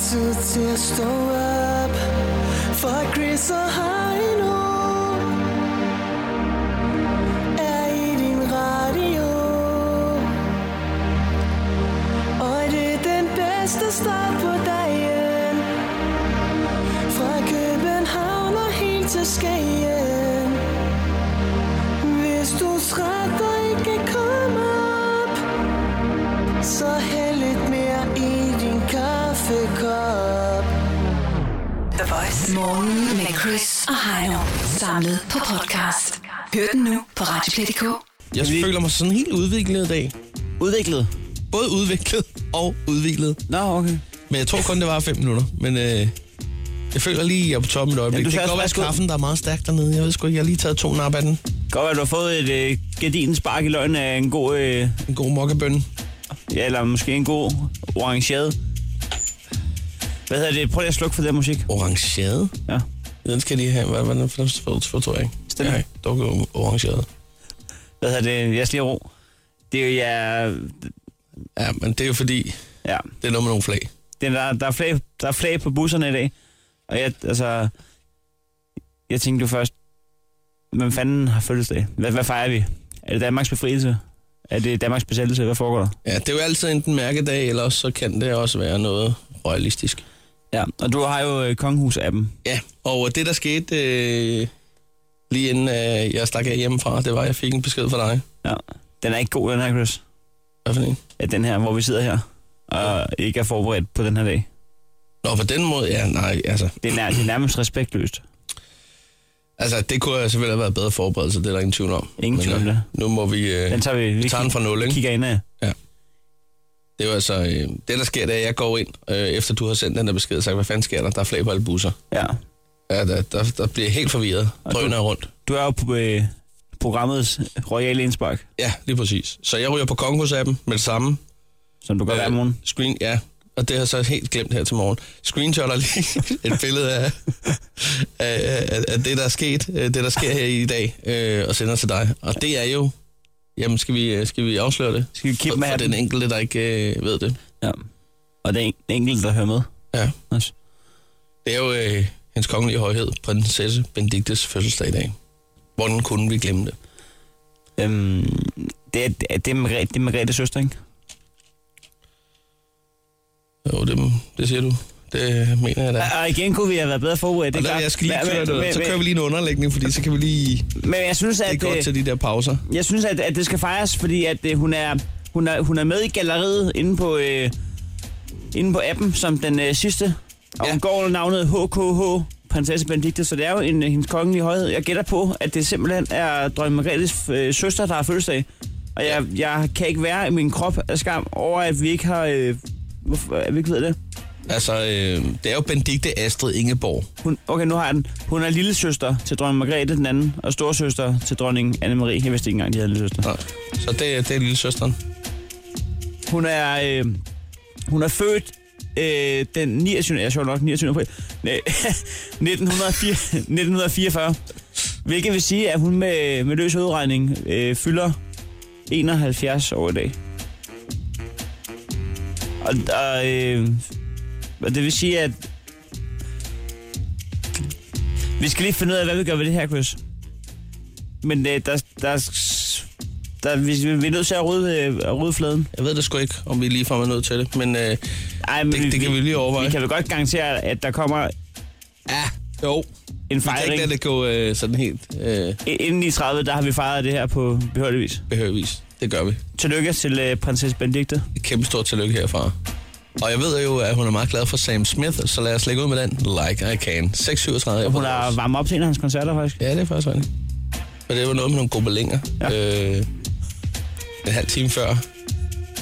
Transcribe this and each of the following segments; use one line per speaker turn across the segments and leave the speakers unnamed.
tid til at stå op. For Chris og
ham Samlet på podcast. Hør den nu på Radioplay.dk.
Jeg føler mig sådan helt udviklet i dag.
Udviklet?
Både udviklet og udviklet.
Nå, okay.
Men jeg tror kun, det var 5 minutter. Men øh, jeg føler lige, at jeg er på toppen et øjeblik.
Jamen, du
det kan godt være, kaffen der er meget stærk dernede. Jeg ved sgu ikke, jeg har lige taget to nap af den.
Godt, at du har fået et øh, gedin spark i løgn af en god... Øh,
En god mokkabønne.
ja, eller måske en god orangeret. Hvad hedder det? Prøv lige at slukke for den musik.
Orangeret.
Ja.
Den skal de have. Hvad var den for fotogrering?
Stemmer.
Ja, dog orangeret.
Hvad hedder det? Jeg skal ro. Det er jo, ja...
Ja, men det er jo fordi,
Ja,
det er noget med nogle flag.
det er, der, der, er flag, der er flag på busserne i dag. Og jeg, altså... Jeg tænkte jo først, hvem fanden har fødselsdag? Hvad, hvad fejrer vi? Er det Danmarks befrielse? Er det Danmarks besættelse? Hvad foregår der?
Ja, det er jo altid enten mærkedag, eller så kan det også være noget royalistisk.
Ja, og du har jo øh, Kongehus-appen.
Ja, og det der skete øh, lige inden øh, jeg stak af hjemmefra, det var, at jeg fik en besked fra dig.
Ja. Den er ikke god, den her, Chris.
Hvad for en?
Ja, den her, hvor vi sidder her. Og ikke er forberedt på den her dag.
Nå, på den måde, ja, nej, altså.
Det er, nær, det er nærmest respektløst.
Altså, det kunne jeg selvfølgelig have været bedre forberedt, så det er der ingen tvivl om.
Ingen tvivl om
øh,
det.
Nu må vi... Øh,
Den tager vi, vi
vi tager den fra nul, ikke?
kigger ind af.
Det er jo altså... Øh, det, der sker, det er, at jeg går ind, øh, efter du har sendt den der besked, og sagt, hvad fanden sker der? Der er flag på alle busser.
Ja.
Ja, der, der, der bliver helt forvirret.
Og du-
Drøner rundt.
Du er jo på øh, programmets royale indspark,
Ja, lige præcis. Så jeg ryger på Kongos-appen med det samme.
som du gør hver morgen.
Screen, ja. Og det har jeg så helt glemt her til morgen. Screenshotter lige et billede af, af, af, af det, der er sket, øh, det, der sker her i dag, øh, og sender til dig. Og det er jo... Jamen, skal vi, øh, skal vi afsløre det?
Skal vi kippe
for,
med
for
hatten?
den enkelte, der ikke øh, ved det.
Ja. Og det er en enkelt, der hører med.
Ja.
Også.
Det er jo øh, hendes kongelige højhed, prinsesse Benediktes fødselsdag i dag. Hvordan kunne vi glemme det?
Øhm, det, er, det, er, det, er Margrethe, det er Margrethes søster, ikke?
Jo, det, det siger du. Det mener jeg da.
Og- igen kunne vi have været bedre forberedt. Det er
der, jeg skal lige køre noget. Så kører vi lige en underlægning, fordi så kan vi lige...
Men jeg synes,
Det er
at,
godt
øh,
til de der pauser.
jeg synes, at, at det skal fejres, fordi at, øh, hun, er, hun, er, hun er med i galleriet inde på, øh, inde på appen som den øh, sidste. Og
Ja.
hun går under navnet HKH, prinsesse Benedikte, så det er jo en, øh, hendes kongelige højhed. Jeg gætter på, at det simpelthen er dronning Margrethes øh, søster, der har fødselsdag. Og jeg, jeg kan ikke være i min krop af skam over, at vi ikke har... Øh, hvorfor, at vi ikke ved det.
Altså, øh, det er jo Benedikte Astrid Ingeborg.
Hun, okay, nu har jeg den. Hun er lille søster til dronning Margrethe den anden, og storsøster til dronning Anne-Marie. Jeg vidste ikke engang, de havde lille søster.
Nej. Så det, det er lille søsteren.
Hun er, øh, hun er født øh, den 29. Ja, sjovt nok, 29. april. Nej, 1904, 1944. Hvilket vil sige, at hun med, med løs udregning øh, fylder 71 år i dag. Og, og, øh, og det vil sige, at vi skal lige finde ud af, hvad vi gør ved det her, Chris. Men øh, der, der, der, vi, vi er nødt til at rydde, øh, at rydde fladen.
Jeg ved det sgu ikke, om vi lige får nødt til det, men øh,
Ej, men
det, det kan vi lige overveje.
Vi kan vel godt garantere, at der kommer
Ja, jo.
en
Vi kan ikke
fejring.
lade det gå øh, sådan helt øh,
Inden i 30, der har vi fejret det her på behørlig vis.
behørvis. Det gør vi.
Tillykke til øh, prinsesse Benedikte.
Et kæmpe stort tillykke herfra. Og jeg ved jo, at hun er meget glad for Sam Smith, så lad os lægge ud med den. Like I can. 6.37.
Og hun har varmet op til en af hans koncerter, faktisk.
Ja, det er faktisk rigtigt. Men det var noget med nogle gobelinger.
Ja.
Ja. Øh, en halv time før,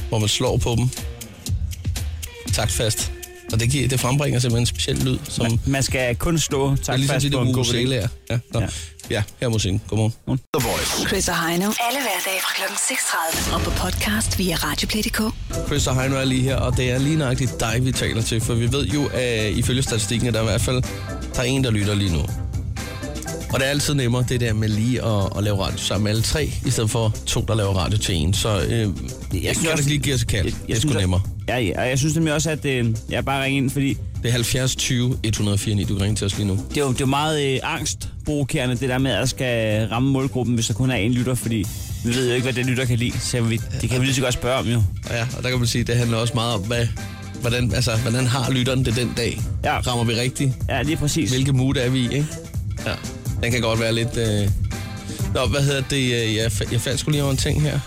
hvor man slår på dem. Taktfast. Og det, giver, det frembringer simpelthen en speciel lyd, som
Man, man skal kun slå
er
tak
ligesom
fast på en god.
Ja.
Ja.
ja. ja, her er musikken. Godmorgen.
The Voice.
Chris og Heino. Alle hverdage fra kl. 6.30. Og på podcast via Radioplay.dk.
Chris og Heino er lige her, og det er lige nøjagtigt dig, vi taler til, for vi ved jo, at ifølge statistikken, at der er i hvert fald der er en, der lytter lige nu. Og det er altid nemmere, det der med lige at, at lave radio sammen med alle tre, i stedet for to, der laver radio til en. Så øh, jeg, jeg
synes også-
lige give os kald.
Jeg,
Det er sgu nemmere.
Ja, ja, og jeg synes nemlig også, at øh, jeg bare ringer ind, fordi
Det er 70 20 104 9, du kan ringe til os lige nu.
Det er jo, det er jo meget øh, angstprovokerende, det der med, at der skal ramme målgruppen, hvis der kun er en lytter, fordi vi ved jo ikke, hvad den lytter kan lide. Så vi, det kan vi lige så godt spørge om, jo.
Ja, og der kan man sige, det handler også meget om, hvad, hvordan, altså, hvordan har lytteren det den dag?
Ja.
Rammer vi rigtigt?
Ja, lige præcis.
Hvilke mood er vi i, ikke? Ja, den kan godt være lidt... Øh... Nå, hvad hedder det? Jeg, jeg faldt sgu lige over en ting her,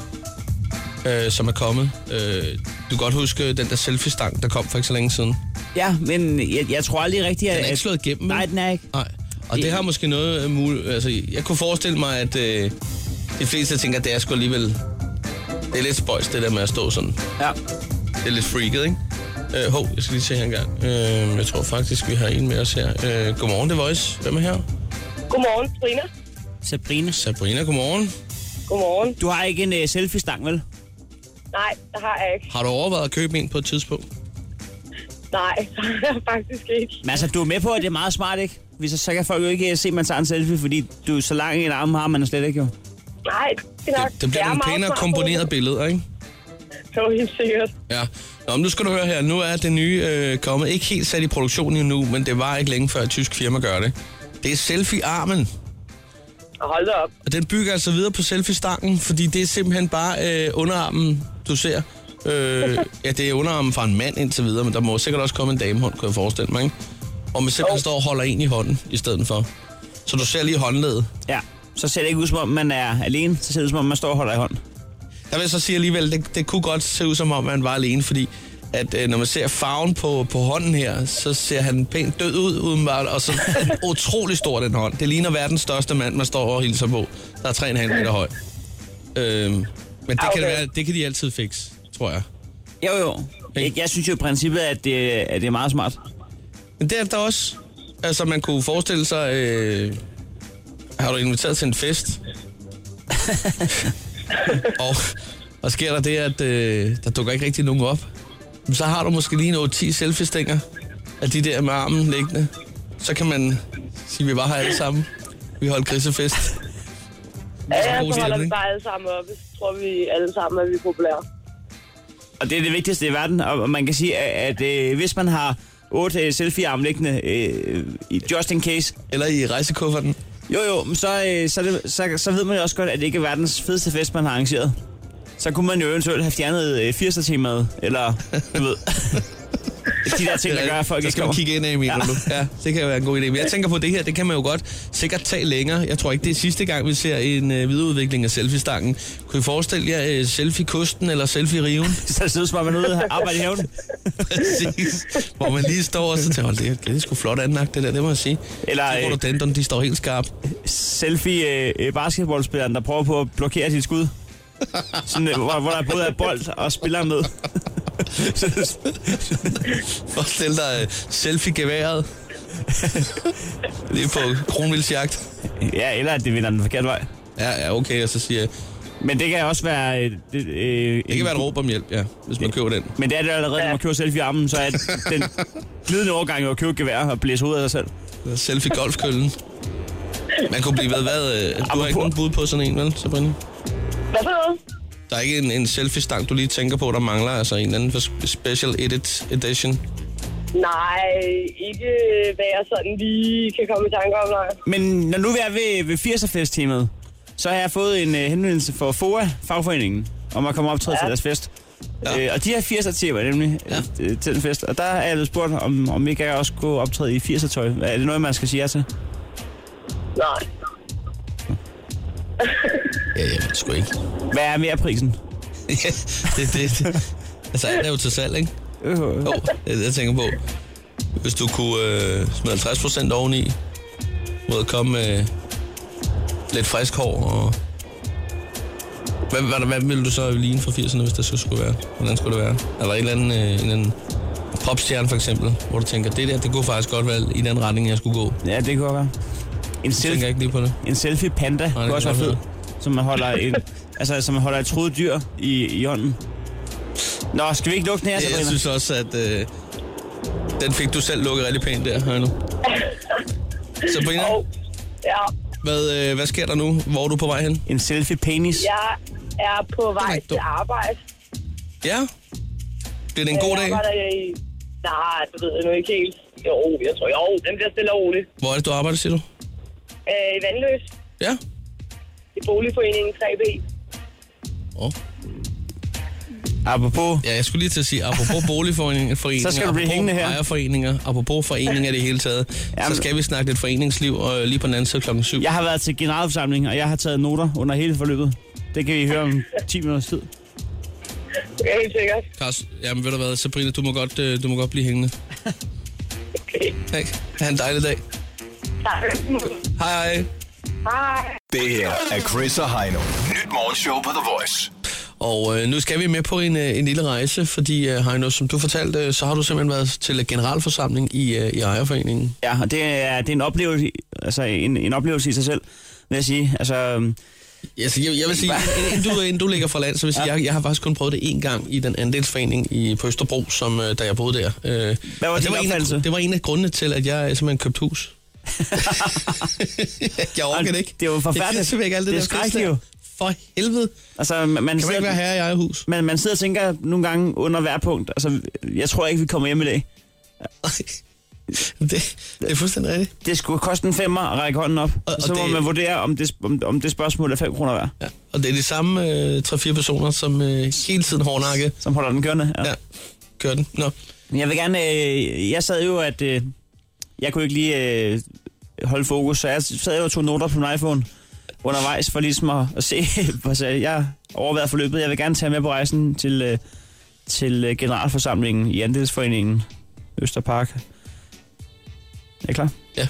øh, som er kommet. Øh, du kan godt huske den der selfie-stang, der kom for ikke så længe siden.
Ja, men jeg, jeg tror aldrig rigtigt, at...
Den er ikke slået igennem?
Nej, den er ikke.
Nej. Og det har måske noget øh, mul... Altså, jeg kunne forestille mig, at øh, de fleste tænker, at det er sgu alligevel... Det er lidt spøjs, det der med at stå sådan.
Ja.
Det er lidt freaket, ikke? Øh, hov, jeg skal lige se her engang. Øh, jeg tror faktisk, vi har en med os her. Øh, godmorgen, The Voice. Hvem er her?
Godmorgen, Trina.
Sabrina.
Sabrina, godmorgen.
Godmorgen.
Du har ikke en uh, selfie-stang, vel?
Nej, det har jeg ikke.
Har du overvejet at købe en på et tidspunkt?
Nej, det har jeg faktisk ikke.
Men altså, du er med på, at det er meget smart, ikke? Hvis så, så kan folk jo ikke øh, se, at man tager en selfie, fordi du er så lang en arm har man slet ikke, jo.
Nej, det er nok.
Det, det bliver
er
nogle pænere
smart.
komponerede billeder, ikke?
Jo, helt sikkert.
Ja. Nå, men nu skal du høre her. Nu er det nye øh, kommet. Ikke helt sat i produktion endnu, men det var ikke længe før et tysk firma gør det. Det er selfie-armen.
Og hold da op.
Og den bygger altså videre på selfie-stangen, fordi det er simpelthen bare øh, underarmen, du ser. Øh, ja, det er underarmen fra en mand indtil videre, men der må sikkert også komme en damehånd, kunne jeg forestille mig, ikke? Og man simpelthen står og holder en i hånden i stedet for. Så du ser lige håndledet.
Ja. Så ser det ikke ud, som om man er alene. Så ser det ud, som om man står og holder i hånd.
Der vil jeg så sige alligevel, det, det kunne godt se ud som om, man var alene, fordi at øh, når man ser farven på, på hånden her, så ser han pænt død ud udenbart, og så er den utrolig stor, den hånd. Det ligner verdens største mand, man står og hilser på. Der er 3,5 meter høj. Øhm, men det,
Ah,
kan det,
okay.
være, det kan de altid fikse, tror jeg.
Jo, jo. Jeg, jeg synes jo i princippet, at det, at det er meget smart.
Men derefter også, altså man kunne forestille sig, øh, har du inviteret til en fest? og, og sker der det, at øh, der dukker ikke rigtig nogen op? Så har du måske lige noget 10 selfie-stænger af de der med armen liggende. Så kan man sige, at vi var her alle sammen. Vi holdt grisefest.
Ja,
god
så holder vi bare alle sammen op. Så tror vi alle sammen, at vi er populære.
Og det er det vigtigste i verden, og man kan sige, at, at øh, hvis man har otte øh, selfie-arm liggende, øh, i- just in case,
Eller i rejsekufferten.
jo jo, men så, øh, så, det, så, så ved man jo også godt, at det ikke er verdens fedeste fest, man har arrangeret. Så kunne man jo eventuelt have fjernet øh, 80'er-temaet, eller du ved, de der ting, der gør, at folk
så
ikke
skal man kigge ind af, mener
Ja.
du? Ja, det kan være en god idé. Men jeg tænker på det her, det kan man jo godt sikkert tage længere. Jeg tror ikke, det er sidste gang, vi ser en øh, videreudvikling af selfie-stangen. Kunne I forestille jer øh, selfie-kosten eller selfie-riven?
Så det som om, man er ude og arbejde i haven.
Præcis. Hvor man lige står og så tænker, det, er- det er sgu flot anlagt, det der, det må jeg sige.
Eller
De
øh,
rhododendron, de står helt skarp.
selfie øh, øh, der prøver på at blokere sit skud. Sådan, øh, hvor, hvor der både er bold og spiller med.
Forestil dig øh, selfie-geværet. lige på kronvildsjagt.
ja, eller at det vinder den forkerte vej.
Ja, ja, okay, og så siger jeg,
Men det kan også være... Øh, det, øh,
det kan være et råb om hjælp, ja, hvis man køber den.
Men det er det allerede, når man køber selfie i armen, så er den glidende overgang jo at købe et gevær og blæse hovedet af sig selv.
Selfie-golfkøllen. Man kunne blive ved, hvad? Du har ikke nogen bud på sådan en, vel, Sabrina?
Hvad for noget?
Der er ikke en, en selfie-stang, du lige tænker på, der mangler, altså en eller anden for special edit edition.
Nej, ikke hvad jeg sådan lige kan komme i tanke om, nej.
Men når nu vi er ved, ved 80'er-fest-temaet, så har jeg fået en uh, henvendelse fra FOA, fagforeningen, om at komme optræde ja. Til deres fest.
Ja.
Øh, og de har 80'er-temaer nemlig
Ja.
ja. til den fest. Og der er jeg blevet spurgt, om, om ikke jeg også kunne optræde i 80'er-tøj. Er det noget, man skal sige ja til?
Nej.
Ja, jeg ved sgu ikke.
Hvad er mere prisen?
ja, det, det, det. Altså, alt er jo til salg, ikke?
Øh,
Jo, det, jeg tænker på. Hvis du kunne øh, smide 50 procent oveni, mod at komme med lidt frisk hår og... Hvad, hvad, hvad ville du så ligne for 80'erne, hvis det så skulle være? Hvordan skulle det være? Eller en eller anden, øh, en eller anden popstjerne for eksempel, hvor du tænker, det der, det kunne faktisk godt være i den retning, jeg skulle gå.
ja, det kunne være. En,
Jeg tænker
selfie,
ikke lige på det.
en selfie panda
det
kunne også være fed. Som man holder en, altså, som man holder et troet dyr i, i hånden. Nå, skal vi ikke lukke den her,
Ja, jeg
Sabrina?
synes også, at øh, den fik du selv lukket rigtig pænt der, hør nu. Sabrina,
Og ja,
hvad, øh, hvad sker der nu? Hvor er du på vej hen?
En selfie penis.
jeg er på vej
ikke
til arbejde.
Ja? Bliver det en god
jeg
dag?
arbejder i... Nej, det ved jeg nu ikke helt. Jo, jeg tror, jo, den bliver stille og roligt.
Hvor er det, du arbejder, siger du?
Øh, I Vandløs,
Ja.
i Boligforeningen 3B.
Oh.
Apropos,
Ja, jeg skulle lige til at sige, apropos boligforeninger, foreninger,
Så skal du blive
apropos
hængende her.
ejerforeninger, apropos foreninger i det hele taget, så
Jamen.
skal vi snakke lidt foreningsliv og lige på den anden side klokken syv.
jeg har været til generalforsamling, og jeg har taget noter under hele forløbet. Det kan vi høre om 10 minutters tid.
Ja, helt sikkert.
Kars, jamen ved du hvad, Sabrina, du må godt, øh, du må godt blive hængende.
Okay.
Hey, ha' en dejlig dag. Hej hej.
Hej.
Det her er Chris og Heino. Nyt morgenshow på The Voice.
Og øh, nu skal vi med på en, øh, en lille rejse, fordi øh, Heino, som du fortalte, øh, så har du simpelthen været til generalforsamling i, øh, i ejerforeningen.
Ja, og det er, det er en, oplevelse, altså en, en oplevelse i sig selv, vil jeg sige. Altså,
Altså, jeg, jeg vil sige, inden du, inden du ligger fra land, så vil jeg sige, jeg, jeg har faktisk kun prøvet det én gang i den andelsforening i, på Østerbro, som, øh, da jeg boede der. Øh,
Hvad var
det, var en af, det var en af grundene til, at jeg simpelthen købte hus. jeg orker det ikke.
Det er jo forfærdeligt.
Jeg ikke alt det,
Det er skrækkeligt jo.
For helvede.
altså man, man,
Kan man
sidder,
ikke være herre i eget hus?
man, man sidder og tænker nogle gange under hver punkt. Altså, jeg tror ikke, vi kommer hjem i dag.
det, det er fuldstændig rigtigt.
Det skulle koste en femmer at række hånden op.
Og-
Og,
og
så må
det-
man vurdere, om det, om, om det spørgsmål er 5 kroner værd,
Ja. Og det er de samme øh, 3-4 personer, som øh, hele tiden hårdnakke
som holder den kørende. Ja.
ja, kører den. Nå.
Men jeg vil gerne... Øh, jeg sad jo, at... Øh, jeg kunne ikke lige øh, holde fokus, så jeg sad jo og tog noter på min iPhone undervejs for ligesom at, at se, altså, jeg overvejet forløbet. Jeg vil gerne tage med på rejsen til, øh, til øh, generalforsamlingen i Andelsforeningen Østerpark. Er I klar?
Ja.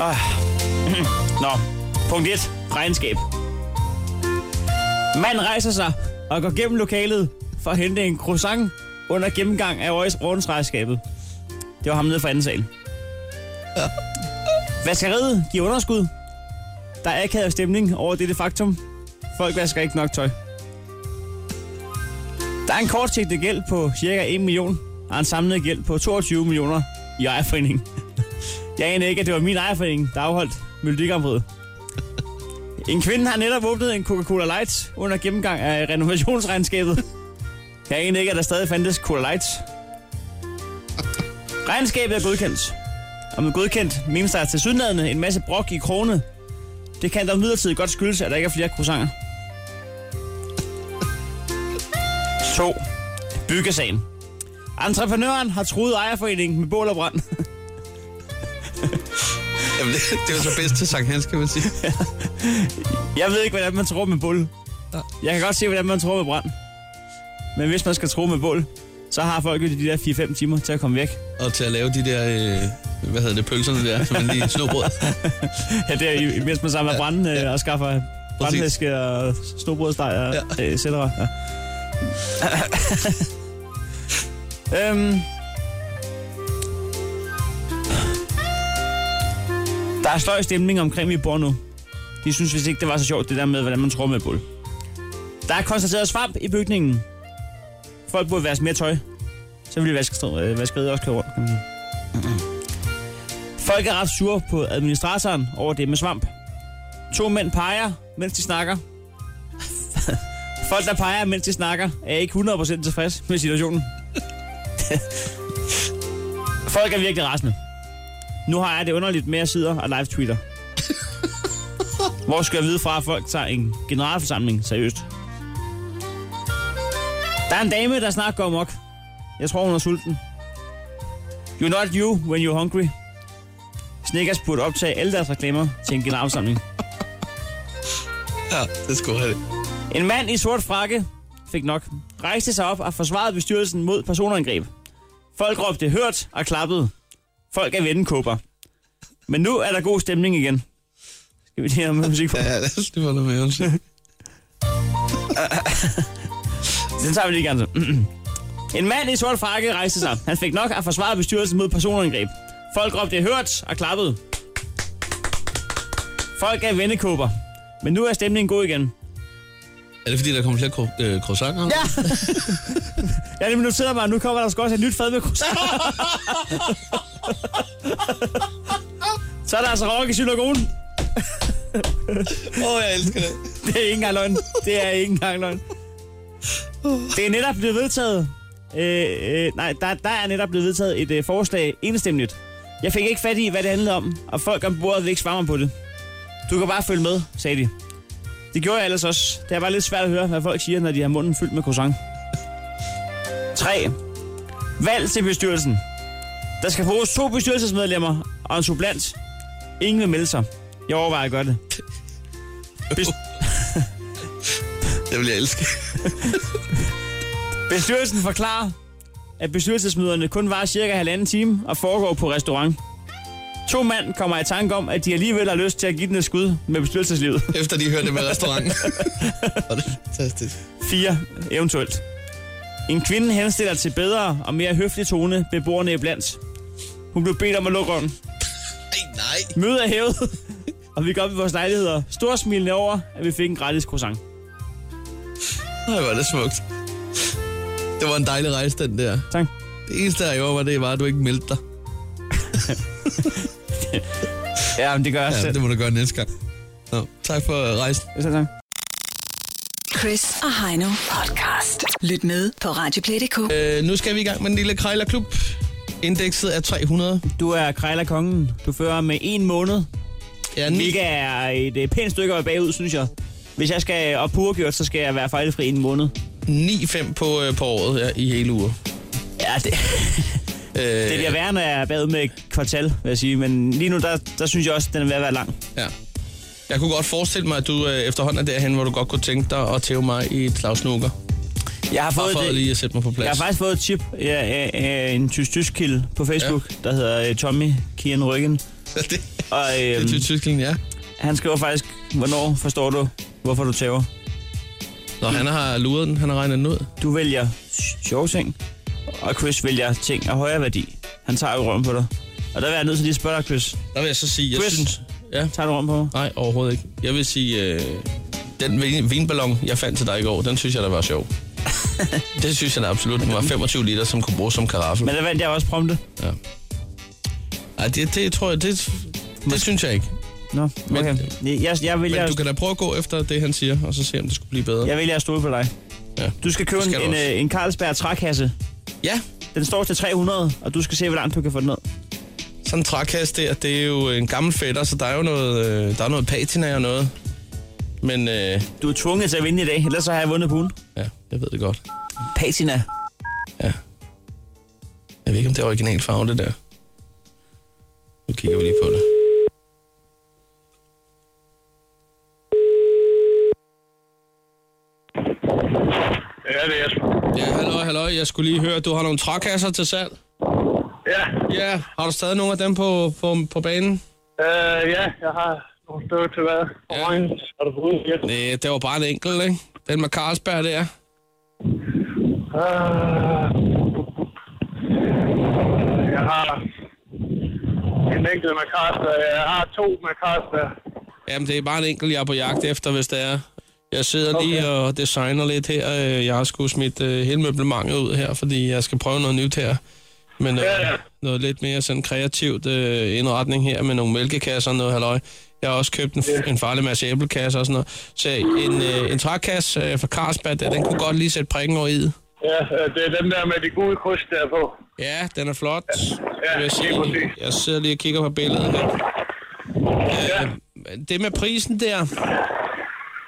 Ah. Nå, punkt 1. Regnskab. Manden rejser sig og går gennem lokalet for at hente en croissant under gennemgang af årets ordensregnskabet. Det var ham nede fra anden sal. Vaskeriet giver underskud. Der er akavet stemning over dette faktum. Folk vasker ikke nok tøj. Der er en kortsigtet gæld på cirka 1 million, og en samlet gæld på 22 millioner i ejerforeningen. Jeg aner ikke, at det var min ejerforening, der afholdt Melodikampriet. En kvinde har netop åbnet en Coca-Cola Light under gennemgang af renovationsregnskabet. Jeg aner ikke, at der stadig fandtes Cola Lights. Regnskabet er godkendt. Og med godkendt menes der til sydlandene en masse brok i krone. Det kan dog midlertidigt godt skyldes, at der ikke er flere croissanter. 2. Byggesagen. Entreprenøren har truet ejerforeningen med bål og brand.
Jamen, det, det er jo så bedst til Sankt Hans, kan man sige.
Jeg ved ikke, hvordan man tror med bål. Jeg kan godt se, hvordan man tror med brand. Men hvis man skal tro med bål, så har folk jo de der 4-5 timer til at komme væk.
Og til at lave de der, øh, hvad hedder det, pølserne der, som man lige snobrød.
Ja, det er mens man samler brand øh, og skaffer brandlæske og snobrødsteg og
Ja.
ja. et cetera. Ja. øhm. Der er sløj stemning omkring, vi bor nu. De synes vist ikke, det var så sjovt, det der med, hvordan man tror med bål. Der er konstateret svamp i bygningen. Folk burde vaske mere tøj. Så ville vaskeriet øh, også køre rundt. Mm. Folk er ret sure på administratoren over det med svamp. To mænd peger, mens de snakker. Folk, der peger, mens de snakker, er ikke 100% tilfreds med situationen. Folk er virkelig rasende. Nu har jeg det underligt mere sider og live-tweeter. Hvor skal jeg vide fra, at folk tager en generalforsamling seriøst? Der er en dame, der snart går mok. Jeg tror, hun er sulten. You're not you when you're hungry. Snickers burde optage alle deres reklamer til en generalforsamling.
Ja, det skulle have det.
En mand i sort frakke fik nok. Rejste sig op og forsvarede bestyrelsen mod personangreb. Folk råbte hørt og klappede. Folk er vendekåber. Men nu er der god stemning igen. Skal vi lige have med musik på?
Ja, lige få noget med.
Den tager vi lige gerne så. En mand i sort frakke rejste sig. Han fik nok at forsvare bestyrelsen mod personangreb. Folk råbte hørt og klappede. Folk er vendekåber. Men nu er stemningen god igen.
Er det fordi, der kommer flere cro- øh, croissanter?
Ja! Jeg har nemlig noteret mig, at nu kommer der også et nyt fad med croissant. Så er der altså rock i synagogen.
Åh, oh, jeg elsker det.
Det er ikke engang løgn. Det er ikke engang løgn. Det er netop blevet vedtaget, Øh, øh, nej, der, der er netop blevet vedtaget et øh, forslag enstemmigt. Jeg fik ikke fat i, hvad det handlede om, og folk om bordet vil ikke svare mig på det. Du kan bare følge med, sagde de. Det gjorde jeg ellers også. Det er bare lidt svært at høre, hvad folk siger, når de har munden fyldt med croissant. 3. Valg til bestyrelsen. Der skal bruges to bestyrelsesmedlemmer og en supplant. Ingen vil melde sig. Jeg overvejer at gøre det. Bes-
Det vil jeg elske.
Bestyrelsen forklarer, at bestyrelsesmøderne kun var cirka halvanden time og foregår på restaurant. To mand kommer i tanke om, at de alligevel har lyst til at give den et skud med bestyrelseslivet.
Efter de hørte det med restauranten. Er fantastisk.
4. Eventuelt. En kvinde henstiller til bedre og mere høflig tone beboerne iblandt. Hun blev bedt om at lukke røven.
Ej, nej.
Mødet er hævet, og vi går op i vores lejligheder. Storsmilende over, at vi fik en gratis croissant.
Ej, hvor er det smukt. Det var en dejlig rejse, den der.
Tak.
Det eneste, jeg gjorde, var det, var, at du ikke meldte dig.
Ja, men det gør jeg
Ja,
selv.
det må du gøre næste gang. Nå, tak for rejsen.
Ja, tak.
Chris og Heino podcast. Lyt med på Radioplay.dk.
Øh, nu skal vi i gang med en lille krejlerklub. Indekset er 300.
Du er krejlerkongen. Du fører med en måned.
Ja, ni.
Hvilket er et øh, pænt stykke bagud, synes jeg. Hvis jeg skal op på så skal jeg være fejlfri en måned.
9-5 på, øh, på året ja, i hele uger.
Ja, det,
Øh,
det bliver værre, når jeg er bagud med kvartal, vil jeg sige. Men lige nu, der, der synes jeg også, at den er ved at være lang.
Ja. Jeg kunne godt forestille mig, at du øh, efterhånden er derhen, hvor du godt kunne tænke dig at tæve mig i Claus Nukker.
Jeg har fået det,
lige at sætte mig på plads.
Jeg har faktisk fået et tip af, af, af en tysk-tysk kilde på Facebook, ja. der hedder øh, Tommy Kian Ryggen.
det, det
Og
er
øhm,
Tyskland, ja.
han skriver faktisk, hvornår forstår du, hvorfor du tæver.
Når han har luret den, han har regnet den ud.
Du vælger sjove ting, og Chris vælger ting af højere værdi. Han tager jo røven på dig. Og der vil jeg nødt til lige at spørge dig, Chris.
Der vil jeg så sige, jeg
Chris.
synes... Ja,
Tager du røven på mig?
nej, overhovedet ikke. Jeg vil sige, øh, den vin- vinballon, jeg fandt til dig i går, den synes jeg, der var sjov. det synes jeg da absolut. Den var 25 liter, som kunne bruges som karaffel.
Men der vandt jeg også prompte.
Ej, det, det tror jeg, det, det synes jeg ikke.
Nå,
Men-
okay. Jeg, jeg, vælger,
Men du kan da prøve at gå efter det, han siger, og så se, om det skulle blive bedre.
jeg vælger at stole på dig.
Ja.
Du skal købe
skal
en,
du
en, en Carlsberg trækasse.
Ja,
Den står til 300, og du skal se, hvor langt du kan få den ned.
sådan en trækast der, det er jo en gammel fætter, så der er jo noget, øh, der er noget patina og noget. Men øh,
Du er tvunget til at vinde i dag, ellers så har jeg vundet på
ja, jeg ved det godt.
Patina.
Jeg ved ikke, om det er original farve, det der. Nu kigger vi lige på det.
Ja, det er Jesper.
Ja, halløj, halløj. Jeg skulle lige høre, du har nogle trækasser til salg.
Ja,
Ja, har du stadig nogle af dem på, på, på banen?
øh, ja, jeg har nogle stykker til hvad?
Ja.
Orange. Har du fået ud?
Nej, det var bare en enkelt, ikke? Den med Carlsberg der.
Øh, jeg har en enkelt med Carlsberg. Jeg har to med Carlsberg.
Jamen, det er bare en enkelt, jeg er på jagt efter, hvis det er. Jeg sidder okay. lige og designer lidt her. Øh, Jeg har sgu smidt øh, hele møblementet ud her, fordi jeg skal prøve noget nyt her. Men øh,
Ja, ja.
noget lidt mere sådan kreativt øh, indretning her med nogle mælkekasser og noget halløj. Jeg har også købt en, en farlig masse æblekasser og sådan noget. Så en, øh, en trækasse øh, fra Carlsberg, den kunne godt lige sætte prikken over i.
Ja, øh, det er den der med de gode kryds der på.
Ja, den er flot.
Ja,
vil jeg, sige. jeg sidder lige og kigger på billedet her. Øh, det med prisen der,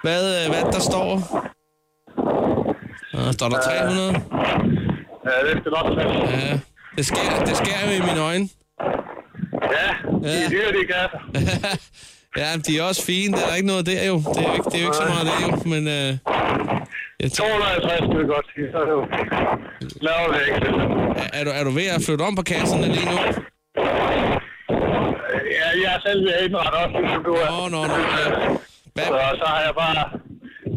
hvad, øh, hvad der står? Der står der 300.
Ja, det skal nok.
Ja, det sker, det sker jo i mine øjne.
Ja, de
Ja.
er dyre, de kasser.
ja, de er også fine. Der er ikke noget der jo. Det er jo ikke, det er jo ikke så meget der jo, men... Øh, jeg tænker,
250 det er godt. Så er det jo laver det ikke.
er, er, du, er du ved at flytte om på kasserne lige nu?
Ja, jeg er selv ved at indrette også, ligesom du er.
Nå, nå, nå. Ja. Hvad,
Så, så har jeg bare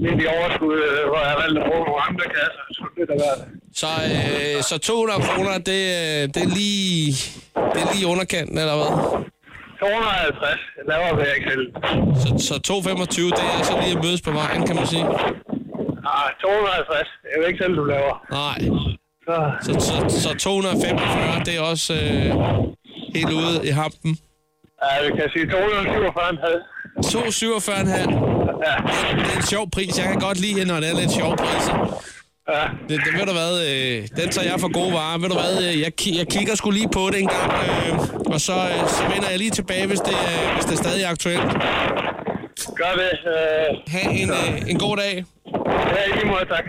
lidt i overskud, øh, hvor jeg valgte at bruge nogle andre kasser. Så det er værd.
så, øh, så 200 kroner, det, øh, det, er lige, det er lige underkanten, eller hvad?
250 laver vil jeg ikke selv.
Så, så 225, det er så lige at mødes på vejen, kan man sige.
Ah, 250. Jeg vil ikke selv, du laver.
Nej,
Så,
så, så, så 245, det er også øh, helt ude i hampen.
ja, vi kan sige 247,5.
247,5.
Ja,
Det er en sjov pris. Jeg kan godt lide, når det er lidt sjov priser.
Ja,
Det, det, ved du hvad, øh, den tager jeg for gode varer. Ved du hvad, øh, jeg, jeg kigger sgu lige på det en gang, øh, og så, øh, så vender jeg lige tilbage, hvis det, øh, hvis det er stadig aktuelt.
gør det. Øh,
Ha' en, øh, en god dag.
ja, i lige måde, tak.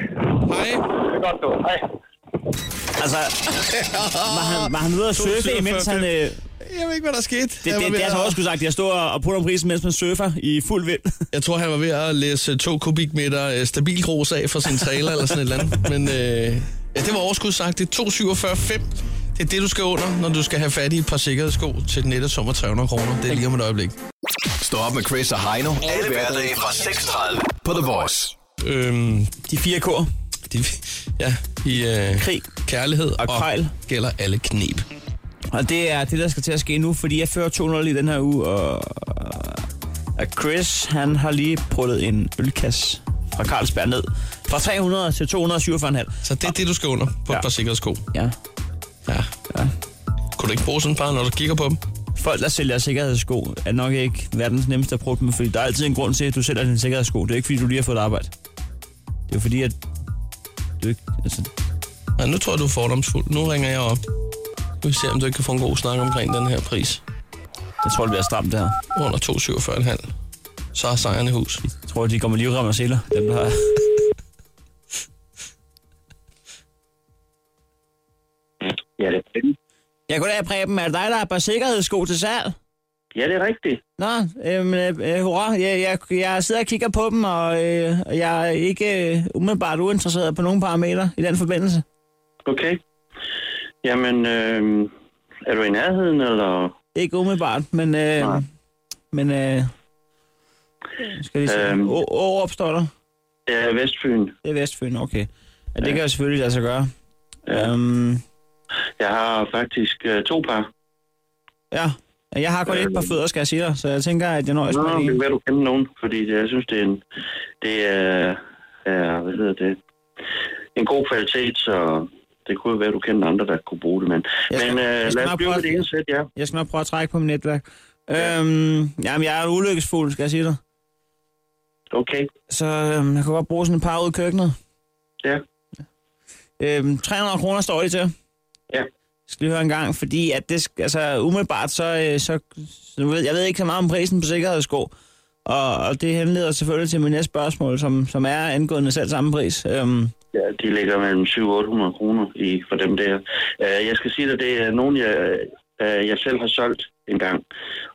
Hej.
Det er godt, du. Hej.
Altså, var han, var han ude at surfe,
47,
imens han... Øh,
Jeg ved ikke, hvad der skete.
det, det, det er altså også skulle sagt, jeg står og putter om prisen, mens man surfer i fuld vind.
Jeg tror, han var ved at læse to kubikmeter øh, stabil grus af fra sin trailer eller sådan et eller andet. Men øh, ja, det var overskud sagt. Det er 247,5. Det er det, du skal under, når du skal have fat i et par sikkerhedssko til den nette af 300 kroner. Det er lige om et øjeblik.
Stå op med Chris og Heino. Alle hverdage fra 6.30 på The Voice.
Øhm,
De fire kår.
de, ja, i øh,
Krig.
kærlighed
Og krejl.
gælder alle knep.
Og det er det, der skal til at ske nu, fordi jeg fører 200 i den her uge, og, og Chris, han har lige pruttet en ølkasse fra Carlsberg ned. Fra 300 til 247,5.
Så det er det, du skal under på ja.
Ja.
et par sikkerhedssko.
Ja.
Ja.
Ja.
Kunne du ikke bruge sådan et par, når du kigger på dem?
Folk, der sælger sikkerhedssko, er nok ikke verdens nemmeste at prutte med, fordi der er altid en grund til, at du sælger din sikkerhedssko. Det er ikke, fordi du lige har fået arbejde. Det er fordi, at du ikke... Altså,
Nej, nu tror jeg, du er fordomsfuld. Nu ringer jeg op. Nu vi se, om du ikke kan få en god snak omkring den her pris.
jeg tror, det bliver stramt der.
Under 247,5. Så er sejren i hus.
Jeg tror, de kommer livrem og seler, dem der har...
Ja, det er rigtigt.
Jeg kunne da Preben, er det dig, der har par sikkerhedssko til salg?
Ja, det er rigtigt.
Nå, øhm, øh, hurra. Jeg, jeg, jeg sidder og kigger på dem, og øh, jeg er ikke øh, umiddelbart uinteresseret på nogen parametre i den forbindelse.
Okay. Jamen, øh, er du i nærheden, eller?
Ikke umiddelbart, men... Øh,
Nej.
men øh, skal vi se.
Øhm.
Årup står der.
Er Vestfyn.
Det er Vestfyn, okay. Ja, det
Ja.
kan jeg selvfølgelig lade sig gøre.
Ja.
Øhm,
Jeg har faktisk øh, to par.
ja, jeg har kun et par fødder, skal jeg sige dig, så jeg tænker, at jeg nøjes
Nå,
med
det
en.
være, du kender nogen, fordi det, jeg synes, det er en, det er, er, hvad hedder det, en god kvalitet, så det kunne jo være, du kender andre, der kunne bruge det. Men,
Jeg skal-
men øh,
jeg
lad os blive
prøve-
det ene sæt, ja.
Jeg skal nok prøve at trække på mit netværk. Øhm, jamen, jeg er ulykkesfuld, skal jeg sige dig.
Okay.
Så øhm, jeg kan godt bruge sådan et par ud i køkkenet.
Ja.
Øhm, 300 kroner står det til.
Ja.
Skal lige høre en gang, fordi at det, altså umiddelbart, så, øh, så, så ved, jeg ved ikke så meget om prisen på sikkerhedssko. Og, og det henleder selvfølgelig til mit næste spørgsmål, som, som er angående selv samme pris. Øhm,
Ja, de ligger mellem 700 og 800 kroner i, for dem der. Uh, jeg skal sige dig, det er nogen, jeg, uh, jeg selv har solgt en gang.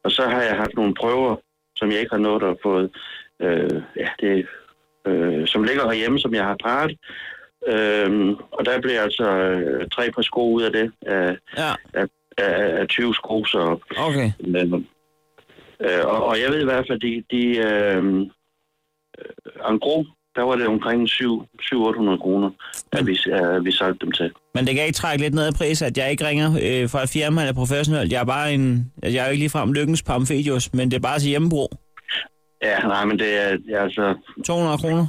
Og så har jeg haft nogle prøver, som jeg ikke har nået at få. Uh, ja, det, uh, som ligger herhjemme, som jeg har parret. Uh, og der bliver altså uh, tre par sko ud af det. Uh,
ja,
af, af 20 sko, så...
okay.
Uh, og, og jeg ved i hvert fald, de, de uh, en gros, der var det omkring 700-800 kroner, at vi, uh, vi solgte dem til.
Men det kan ikke trække lidt ned i pris, at jeg ikke ringer øh, fra et firma eller professionelt. Jeg er bare en... Jeg er jo ikke ligefrem lykkens pamfedius, men det er bare til hjemmebrug.
Ja, nej, men det er altså...
200 kroner.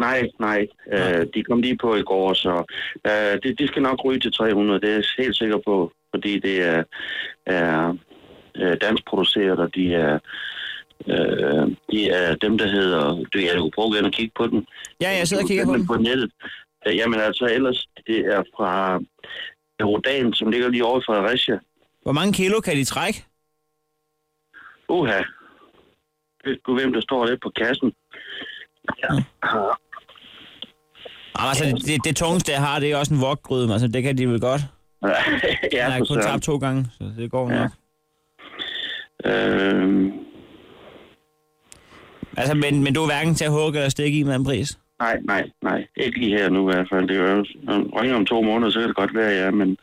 Nej, nej. Uh, de kom lige på i går, så uh, det, de skal nok ryge til 300, det er jeg helt sikker på, fordi det er, er uh, dansk produceret, og de er, uh, de er dem, der hedder... Du, jeg kunne prøve igen at kigge på den.
Ja, jeg sidder og kigger på
den på nettet. Jamen altså, ellers, det er fra Rodan, som ligger lige over i Fredericia.
Hvor mange kilo kan de trække?
Uha. Ved du, hvem der står lidt på kassen? Ja.
Jamen, altså, det, det, det tungeste, jeg har, det er også en wokgryde. men Altså, det kan de vel godt.
ja,
Jeg har kun tabt to gange, så det går
Ja.
nok.
Øhm,
Altså, men, men du er hverken til at hugge eller stikke i med en pris.
nej, nej, nej. Ikke lige her nu i hvert fald. Det er jo, ringer om to måneder, så kan det godt være, ja, men...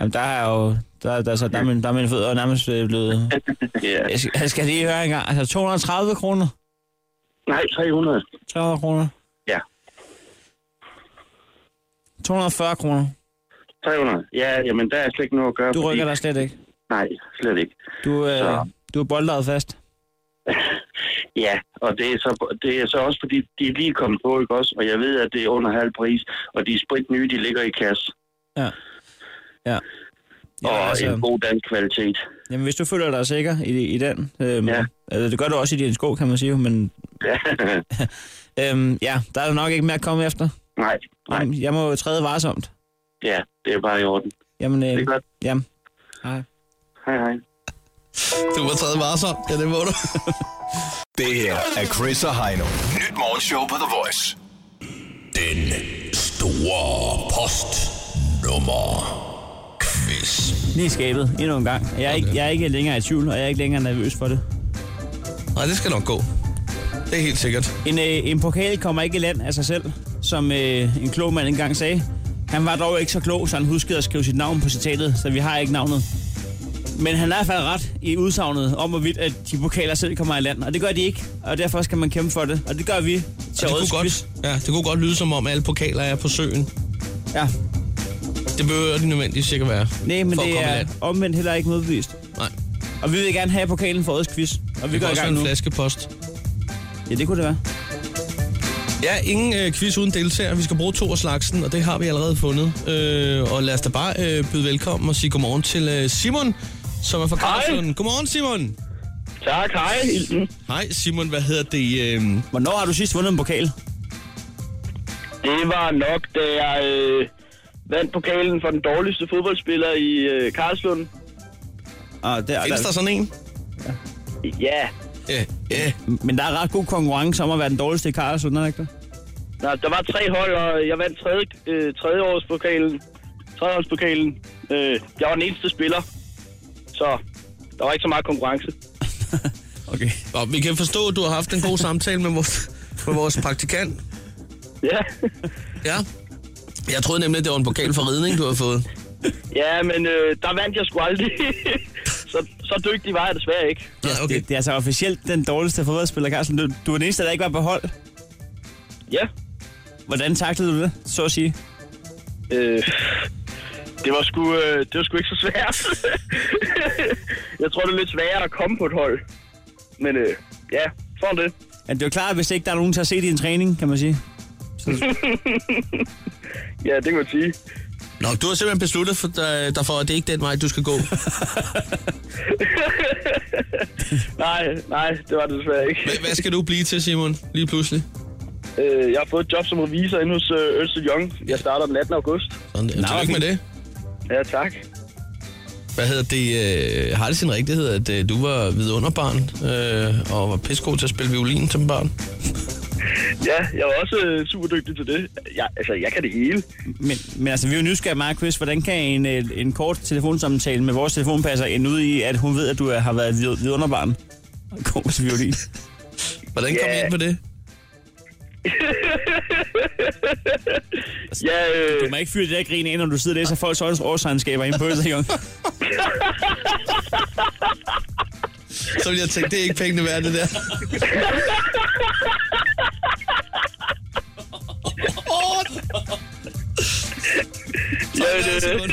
Jamen, der er jo... Der, der, så, der, er min, der er mine fødder nærmest blevet...
Ja.
Jeg skal, jeg skal lige høre en gang. Altså, 230 kroner?
Nej, 300.
300 kroner?
Ja.
240 kroner?
300. Ja, jamen, der er slet ikke noget at gøre.
Du
fordi-
rykker dig slet ikke.
Nej, slet ikke.
Du, øh,
Så.
du er boldet fast.
Ja, og det er, så, det er så også, fordi de er lige kommet på, ikke også? Og jeg ved, at det er under halv pris, og de er sprit nye, de ligger i kasse.
Ja. Ja.
Og
Ja, altså,
en god dansk kvalitet.
jamen, hvis du føler dig sikker i, i den, øhm,
Ja.
altså, det gør du også i din sko, kan man sige, men
Ja.
øhm, ja, der er nok ikke mere at komme efter.
Nej, nej.
Jamen, Jeg må træde varsomt.
Ja, det er bare i orden.
Jamen, øh,
Det er godt.
jamen. Hej.
Hej, hej.
Du var taget varsom. Ja, det må du.
Det her er Chris og Heino. Nyt morgenshow på The Voice.
Den store postnummer quiz.
Lige i skabet, endnu en gang. Jeg er, ikke, jeg er ikke længere i tvivl, og jeg er ikke længere nervøs for det.
Nej, det skal nok gå. Det er helt sikkert.
En, øh, en pokal kommer ikke i land af sig selv, som øh, en klog mand engang sagde. Han var dog ikke så klog, så han huskede at skrive sit navn på citatet, så vi har ikke navnet. Men han er fald ret i udsagnet om, hvorvidt at de pokaler selv kommer i land. Og det gør de ikke, og derfor skal man kæmpe for det. Og det gør vi til
Og det, kunne godt, ja, det kunne godt lyde som om, alle pokaler er på søen.
Ja,
Det behøver de nødvendigvis ikke at være.
nej, men det er omvendt heller ikke modbevist.
Nej,
Og vi vil gerne have pokalen for årets quiz. Og vi
det
går i gang
en
nu.
flaske post.
Ja, det kunne det være.
Ja, ingen øh, quiz uden deltager. Vi skal bruge to af slagsen, og det har vi allerede fundet. Øh, og lad os da bare øh, byde velkommen og sige godmorgen til øh, Simon, som er fra
Hej.
Karlslund. Godmorgen, Simon.
Tak, hej, Hilden.
Hej, Simon. Hvad hedder det? Øh,
Hvornår har du sidst vundet en pokal?
Det var nok, da jeg øh, vandt pokalen for den dårligste fodboldspiller i øh, Karlslund.
Ah, der,
findes der sådan en?
Ja,
Ja, ja.
Men der er ret god konkurrence om at være den dårligste i Karlsund, er det ikke det?
Nå, der var tre hold, og jeg vandt tredje, øh, tredje års pokalen. Tredjeårspokalen. Øh, jeg var den eneste spiller, så der var ikke så meget konkurrence.
Okay.
Og vi kan forstå, at du har haft en god samtale med vores, med vores praktikant.
Ja,
Ja. Jeg troede nemlig, det var en pokal for ridning, du har fået.
ja men øh, der vandt jeg sgu aldrig. så, så dygtig var jeg desværre ikke.
Ja, okay.
Det, det er altså officielt den dårligste fodboldspiller, Karlsund. Du, du er den eneste, der ikke var på hold.
Ja,
Hvordan taklede du det, så at sige?
øh, det var sgu, øh, det var sgu ikke så svært. jeg tror, det er lidt sværere at komme på et hold. Men øh, ja, sådan det.
Ja, det er jo klart, hvis ikke der er nogen til at se din træning, kan man sige.
Ja, det kan man sige.
Nå, du har simpelthen besluttet for, dig, derfor, at det ikke er den vej, du skal gå.
Nej, nej, det var det desværre ikke.
Hvad, hvad skal du blive til, Simon, lige pludselig?
Øh, jeg har fået et job som revisor inde hos øh, Ernst Young. Jeg starter den 18. august.
Sådan.
Nå,
med det.
Ja, tak.
Hvad hedder det? Øh, har det sin rigtighed, at øh, du var vidunderbarn øh, og var pissegod til at spille violin som barn?
Ja, jeg var også øh, super dygtig til det. Jeg, altså, jeg kan det hele.
Men, men altså, vi er jo nysgerrige meget, Chris. Hvordan kan en, øh, en kort telefonsamtale med vores telefonpasser ende ud i, at hun ved, at du har været vid- vidunderbarn? God til violin.
Hvordan kom
Ja.
yeah. ind på det?
Ja,
Du
øh,
må ikke fyre det der grin ind, når du sidder og læser folks års- årsregnskaber inde på Instagram.
Så ville jeg tænke, det er ikke pengene værd, det der.
ja, øh,
Simon.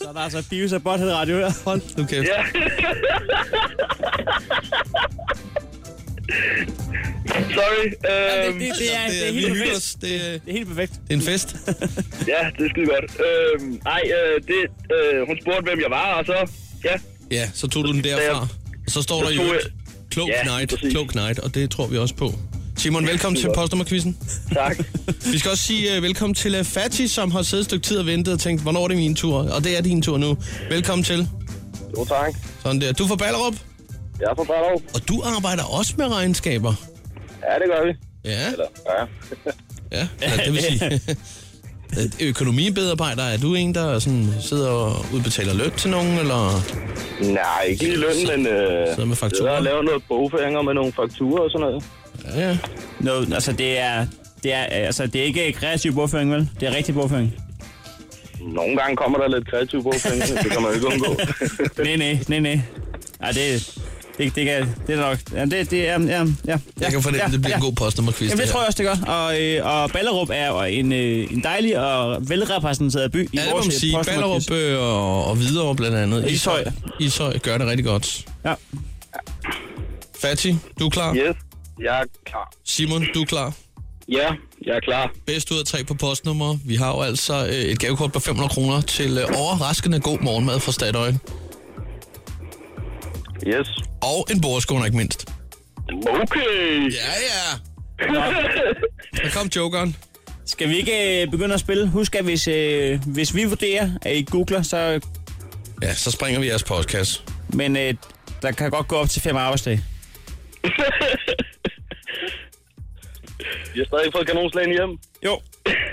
så er der altså Beavis og Butthead Radio her.
Hold nu kæft.
ja. Sorry.
Det,
Øhm,
det, det, er, det, er helt perfekt.
os. Det, er-
Det er helt perfekt.
det er en fest.
ja, det er skide godt. Øhm, ej, øh, det, øh, hun spurgte, hvem jeg var, og så... Ja,
Ja, så tog du den derfra. Og så står
Så
der jo
jeg-
et klog
Ja,
knight, klog knight, og det tror vi også på. Simon, velkommen til postnummerquizzen.
tak.
Vi skal også sige uh, velkommen til uh, Fatih, som har siddet et stykke tid og ventet og tænkt, hvornår er det min tur? Og det er din tur nu. Velkommen til.
Jo, tak.
Sådan der. Du er fra Ballerup,
Jeg er fra Ballerup.
og du arbejder også med regnskaber.
Ja, det gør vi.
Ja,
Eller, ja.
ja, ja det vil sige. Økonomimedarbejder, er du en, der sådan sidder og udbetaler løn til nogen, eller
Nej, ikke lige løn, men øh,
sidder med fakturer?
sidder og laver noget bogføringer med nogle fakturer og sådan noget.
Ja, ja.
No, altså, det er, det er, altså, det er ikke kreativ bogføring, vel? Det er rigtig bogføring.
Nogle gange kommer der lidt kreativ bogføring, det kan man jo ikke undgå.
Nej, nej, nej, nej. Ej, det, det, det, kan, det er nok... Ja, det, det er... Ja, ja,
Jeg kan fornemme,
ja,
det bliver
ja.
en god postnummerquiz.
Jamen, det
her.
tror jeg også, det gør. Og, øh, og Ballerup er jo en, øh, en dejlig og velrepræsenteret by i
Ja, det må
vores
man sige. Ballerup øh, og, og Hvidovre blandt andet.
Ishøj.
Ishøj gør det rigtig godt.
Ja.
Fatih, du er klar?
Yes, jeg er klar.
Simon, du er klar?
Ja, jeg er klar.
Bedst ud af tre på postnummer. Vi har jo altså øh, et gavekort på 500 kroner til øh, overraskende god morgenmad fra Statoil.
Yes.
Og en bordskåner ikke mindst.
Okay.
Ja, ja. Der kom jokeren.
Skal vi ikke øh, begynde at spille? Husk, at hvis, øh, hvis vi vurderer, at I googler, så...
Ja, så springer vi jeres postkasse.
Men øh, der kan godt gå op til fem arbejdsdage.
Vi har stadig fået kanonslagen hjem.
Jo.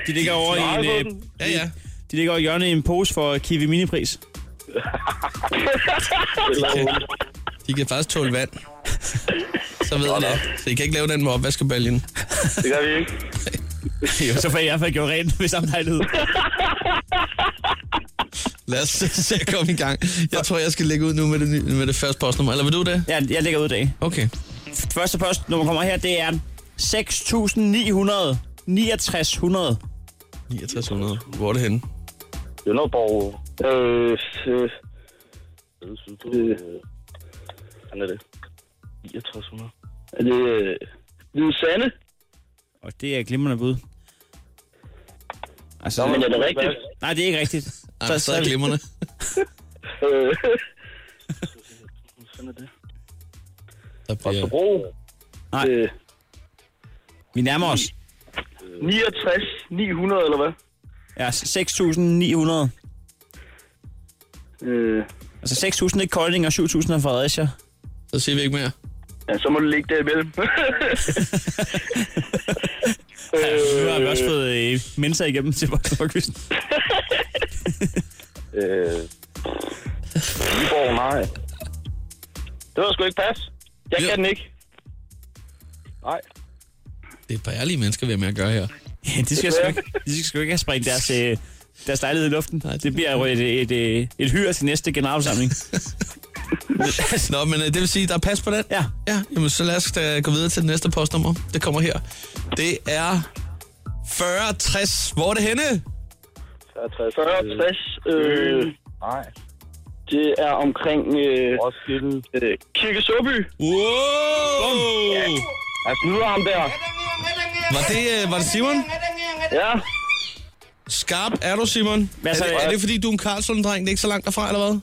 De ligger over i en... Øh,
Ja, ja.
de ligger over i hjørnet i en pose for Kiwi Minipris.
De kan faktisk tåle vand. Så ved jeg det. Så I kan ikke lave den med opvaskebaljen.
Det gør vi ikke.
Jo, så får jeg i hvert fald gjort rent ved samme lejlighed.
Lad os se, at komme i gang. Jeg tror, jeg skal lægge ud nu med det, med det første postnummer. Eller vil du det?
Ja, jeg lægger ud i dag.
Okay.
Første post, når man kommer her, det er 6.900. 6900.
6900. Hvor er det henne?
Jønderborg. Øh, øh, øh, Hvordan er det? 6900. Er det øh, Hvide Sande?
Og det er et glimrende bud. Altså,
Nå, men er det rigtigt?
Nej, det er ikke rigtigt.
Ej, så, så er glimrende.
Øh, Hvordan er det?
Der bliver...
Bro.
Nej.
Øh,
Vi nærmer os.
69 900, eller hvad?
Ja, 6.900.
Øh,
Altså 6.000 i Kolding og 7.000 i Fredericia.
Så siger vi ikke mere.
ja, så må du ligge derimellem.
Nu har vi også fået øh, mensa igennem til Voksenborg-quizzen.
Øh, Viborg, nej. Det var sgu ikke pas. Jeg
Ja.
kan den ikke. Nej.
Det er et par ærlige mennesker, vi har med at gøre her.
Ja, de skal sgu ikke, de skal sgu ikke have sprængt deres, øh, deres lejlighed i luften.
Nej, det-
det bliver jo et, et, et, et hyr til næste generalforsamling.
Nå, men øh, det vil sige, der er pas på den?
Ja.
Ja, jamen, så lad os da gå videre til det næste postnummer. Det kommer her. Det er 4060. Hvor er det henne?
40, 60. Øh, nej. Det er omkring... Øh, Roskilde. Øh, Kirke Såby.
Wow!
Jeg snyder ham der.
Var det, øh, var det Simon?
Ja.
Skarp er du, Simon?
Hvad
er, det, er det fordi, du er en Karlslund-dreng? Det er ikke så langt derfra, eller hvad?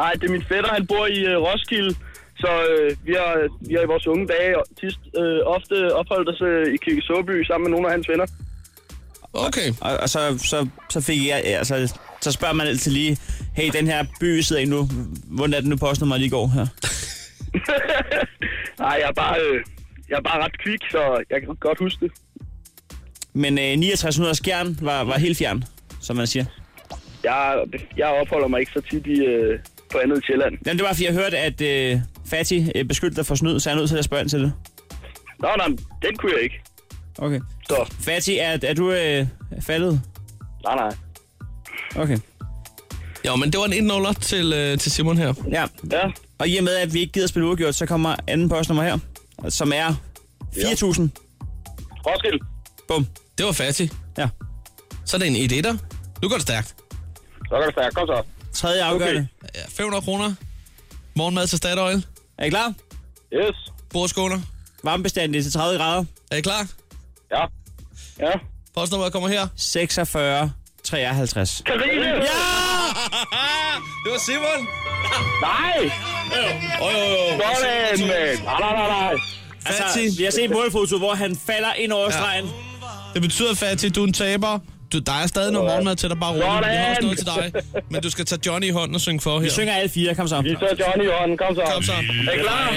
Nej, det er min fætter, han bor i øh, Roskilde. Så øh, vi, har, vi har i vores unge dage tis, øh, ofte opholdt os øh, i Kirke Såby sammen med nogle af hans venner.
Okay.
Og, og så, så, så fik jeg, altså, så spørger man altid lige, hey, den her by, sidder i nu, hvordan er det nu postnummer lige går her?
Nej, jeg er bare... Øh, jeg er bare ret kvik, så jeg kan godt huske det.
Men øh, 6900 skjern var, var helt fjern, som man siger.
Jeg, jeg opholder mig ikke så tit i, øh, på andet Sjælland.
Jamen, det var, fordi jeg hørte, at øh, Fatih øh, beskyldte dig for snyd, så jeg er nødt til at spørge ind til det.
Nå, nej, den kunne jeg ikke.
Okay.
Så,
Fatih, er, er du øh, faldet?
nej, nej.
Okay.
Jo, men det var en 1-0 til, øh, til Simon her.
Ja,
Ja,
og i og med, at vi ikke gider spille uafgjort, så kommer anden postnummer her, som er 4.000.
Roskilde.
Bum.
Det var fattigt.
Ja.
Så er det en 1-1'er. Nu går det stærkt.
Så kan du stærkt. Kom så.
Tredje afgørende.
Ja, 500 kroner. Morgenmad til Statoil.
Er I klar?
Yes.
Bordskåner.
Varmebestandig til 30 grader.
Er I klar?
Ja. Ja.
Postnummeret kommer her.
46 53.
Karine! Ja!
Det var Simon.
Nej!
Oh, jo, jo.
Sådan, mand. Nej, nej, nej, nej.
Altså, vi har set målfoto, hvor han falder ind over stregen.
Det betyder, Fatih, du er en taber. Du, der er stadig noget morgenmad til dig, bare roligt. Vi har også noget til dig. Men du skal tage Johnny i hånden og synge for her.
Vi synger alle fire, kom så.
Vi tager Johnny i hånden. Kom så.
Kom så.
Er I klar?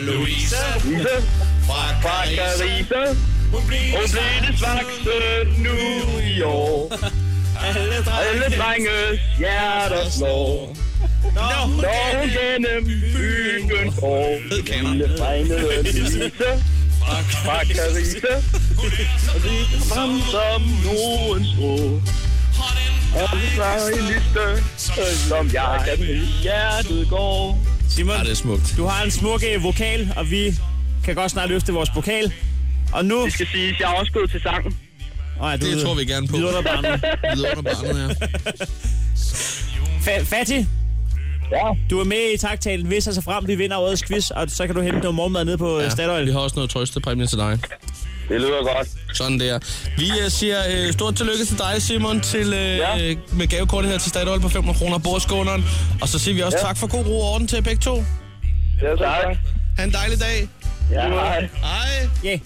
Louise
Lise
fra
fra Carisse. Hun blev det svagste nu i år. Alle drenges hjerter slår. Når hun gennem byen går.
Fed kanon.
Lille fra Carisse. Og det frem som nogen så. Og det var en liste, som jeg kan i hjertet går.
Simon,
Ja, det er smukt.
du har en smuk øh, vokal, og vi kan godt snart løfte vores pokal. Og nu...
Det skal siges, jeg har også gået til sangen.
Oh,
Det tror vi gerne på.
Vidunderbarnet.
Videre under barnet, ja.
Fa- Fatih,
Ja.
du er med i taktalen, hvis altså frem, vi vinder årets quiz, og så kan du hente noget morgenmad ned på ja.
ja.
Statoil.
Vi har også noget trøstepræmie til dig.
Det lyder godt.
Sådan der. Vi uh, siger uh, stort tillykke til dig, Simon, til, uh,
Ja.
med gavekortet her til Statoil på 500 kroner bordskåneren. Og så siger vi også. Ja. tak for god ro og orden til begge to.
Ja, tak.
Ha' en dejlig dag.
Ja, hej.
Hej.
Yeah.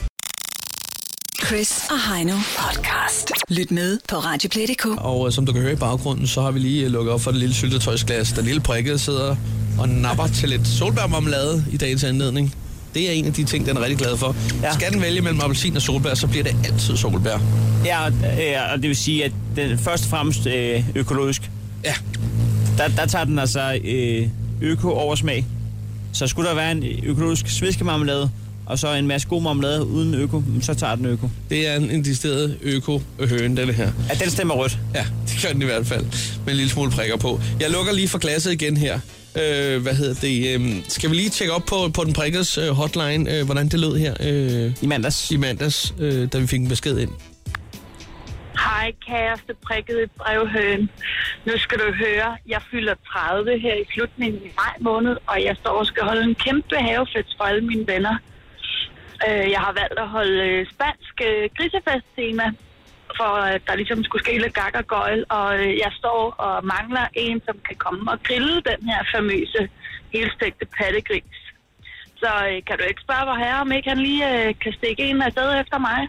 Chris og Heino podcast. Lyt med på Radioplay.dk.
Og øh, som du kan høre i baggrunden, så har vi lige øh, lukket op for det lille syltetøjsglas. Den lille prikke sidder og napper til lidt solbærmarmelade i dagens anledning. Det er en af de ting, den er rigtig glad for. Ja. Skal den vælge mellem appelsin og solbær, så bliver det altid solbær.
Ja, og, øh, og det vil sige, at den først og fremmest øh, økologisk.
Ja,
Der, der tager den altså øh, øko-oversmag. Så skulle der være en økologisk sviskemarmelade, og så en masse god marmelade uden øko, så tager den øko.
det er en, decideret øko-høne, denne her.
Ja, den stemmer rødt.
Ja, det gør den i hvert fald. Med en lille smule prikker på. Jeg lukker lige for glasset igen her. Øh, hvad hedder det? Øh, skal vi lige tjekke op på, på den prikkers øh, hotline, øh, hvordan det lød her øh,
I mandags.
i mandags, øh, da vi fik en besked ind?
Hej kæreste prikkede brevhøen. Nu skal du høre, jeg fylder 30 her i slutningen i maj måned, og jeg står og skal holde en kæmpe havefest for alle mine venner. Øh, Jeg har valgt at holde øh, spansk øh, grisefest-tema, for at der ligesom skulle ske lidt gak og gøjl, og øh, jeg står og mangler en, som kan komme og grille den her famøse helstegte pattegris. Så øh, kan du ikke spørge vor herre, om ikke han lige øh, kan stikke en afsted efter mig?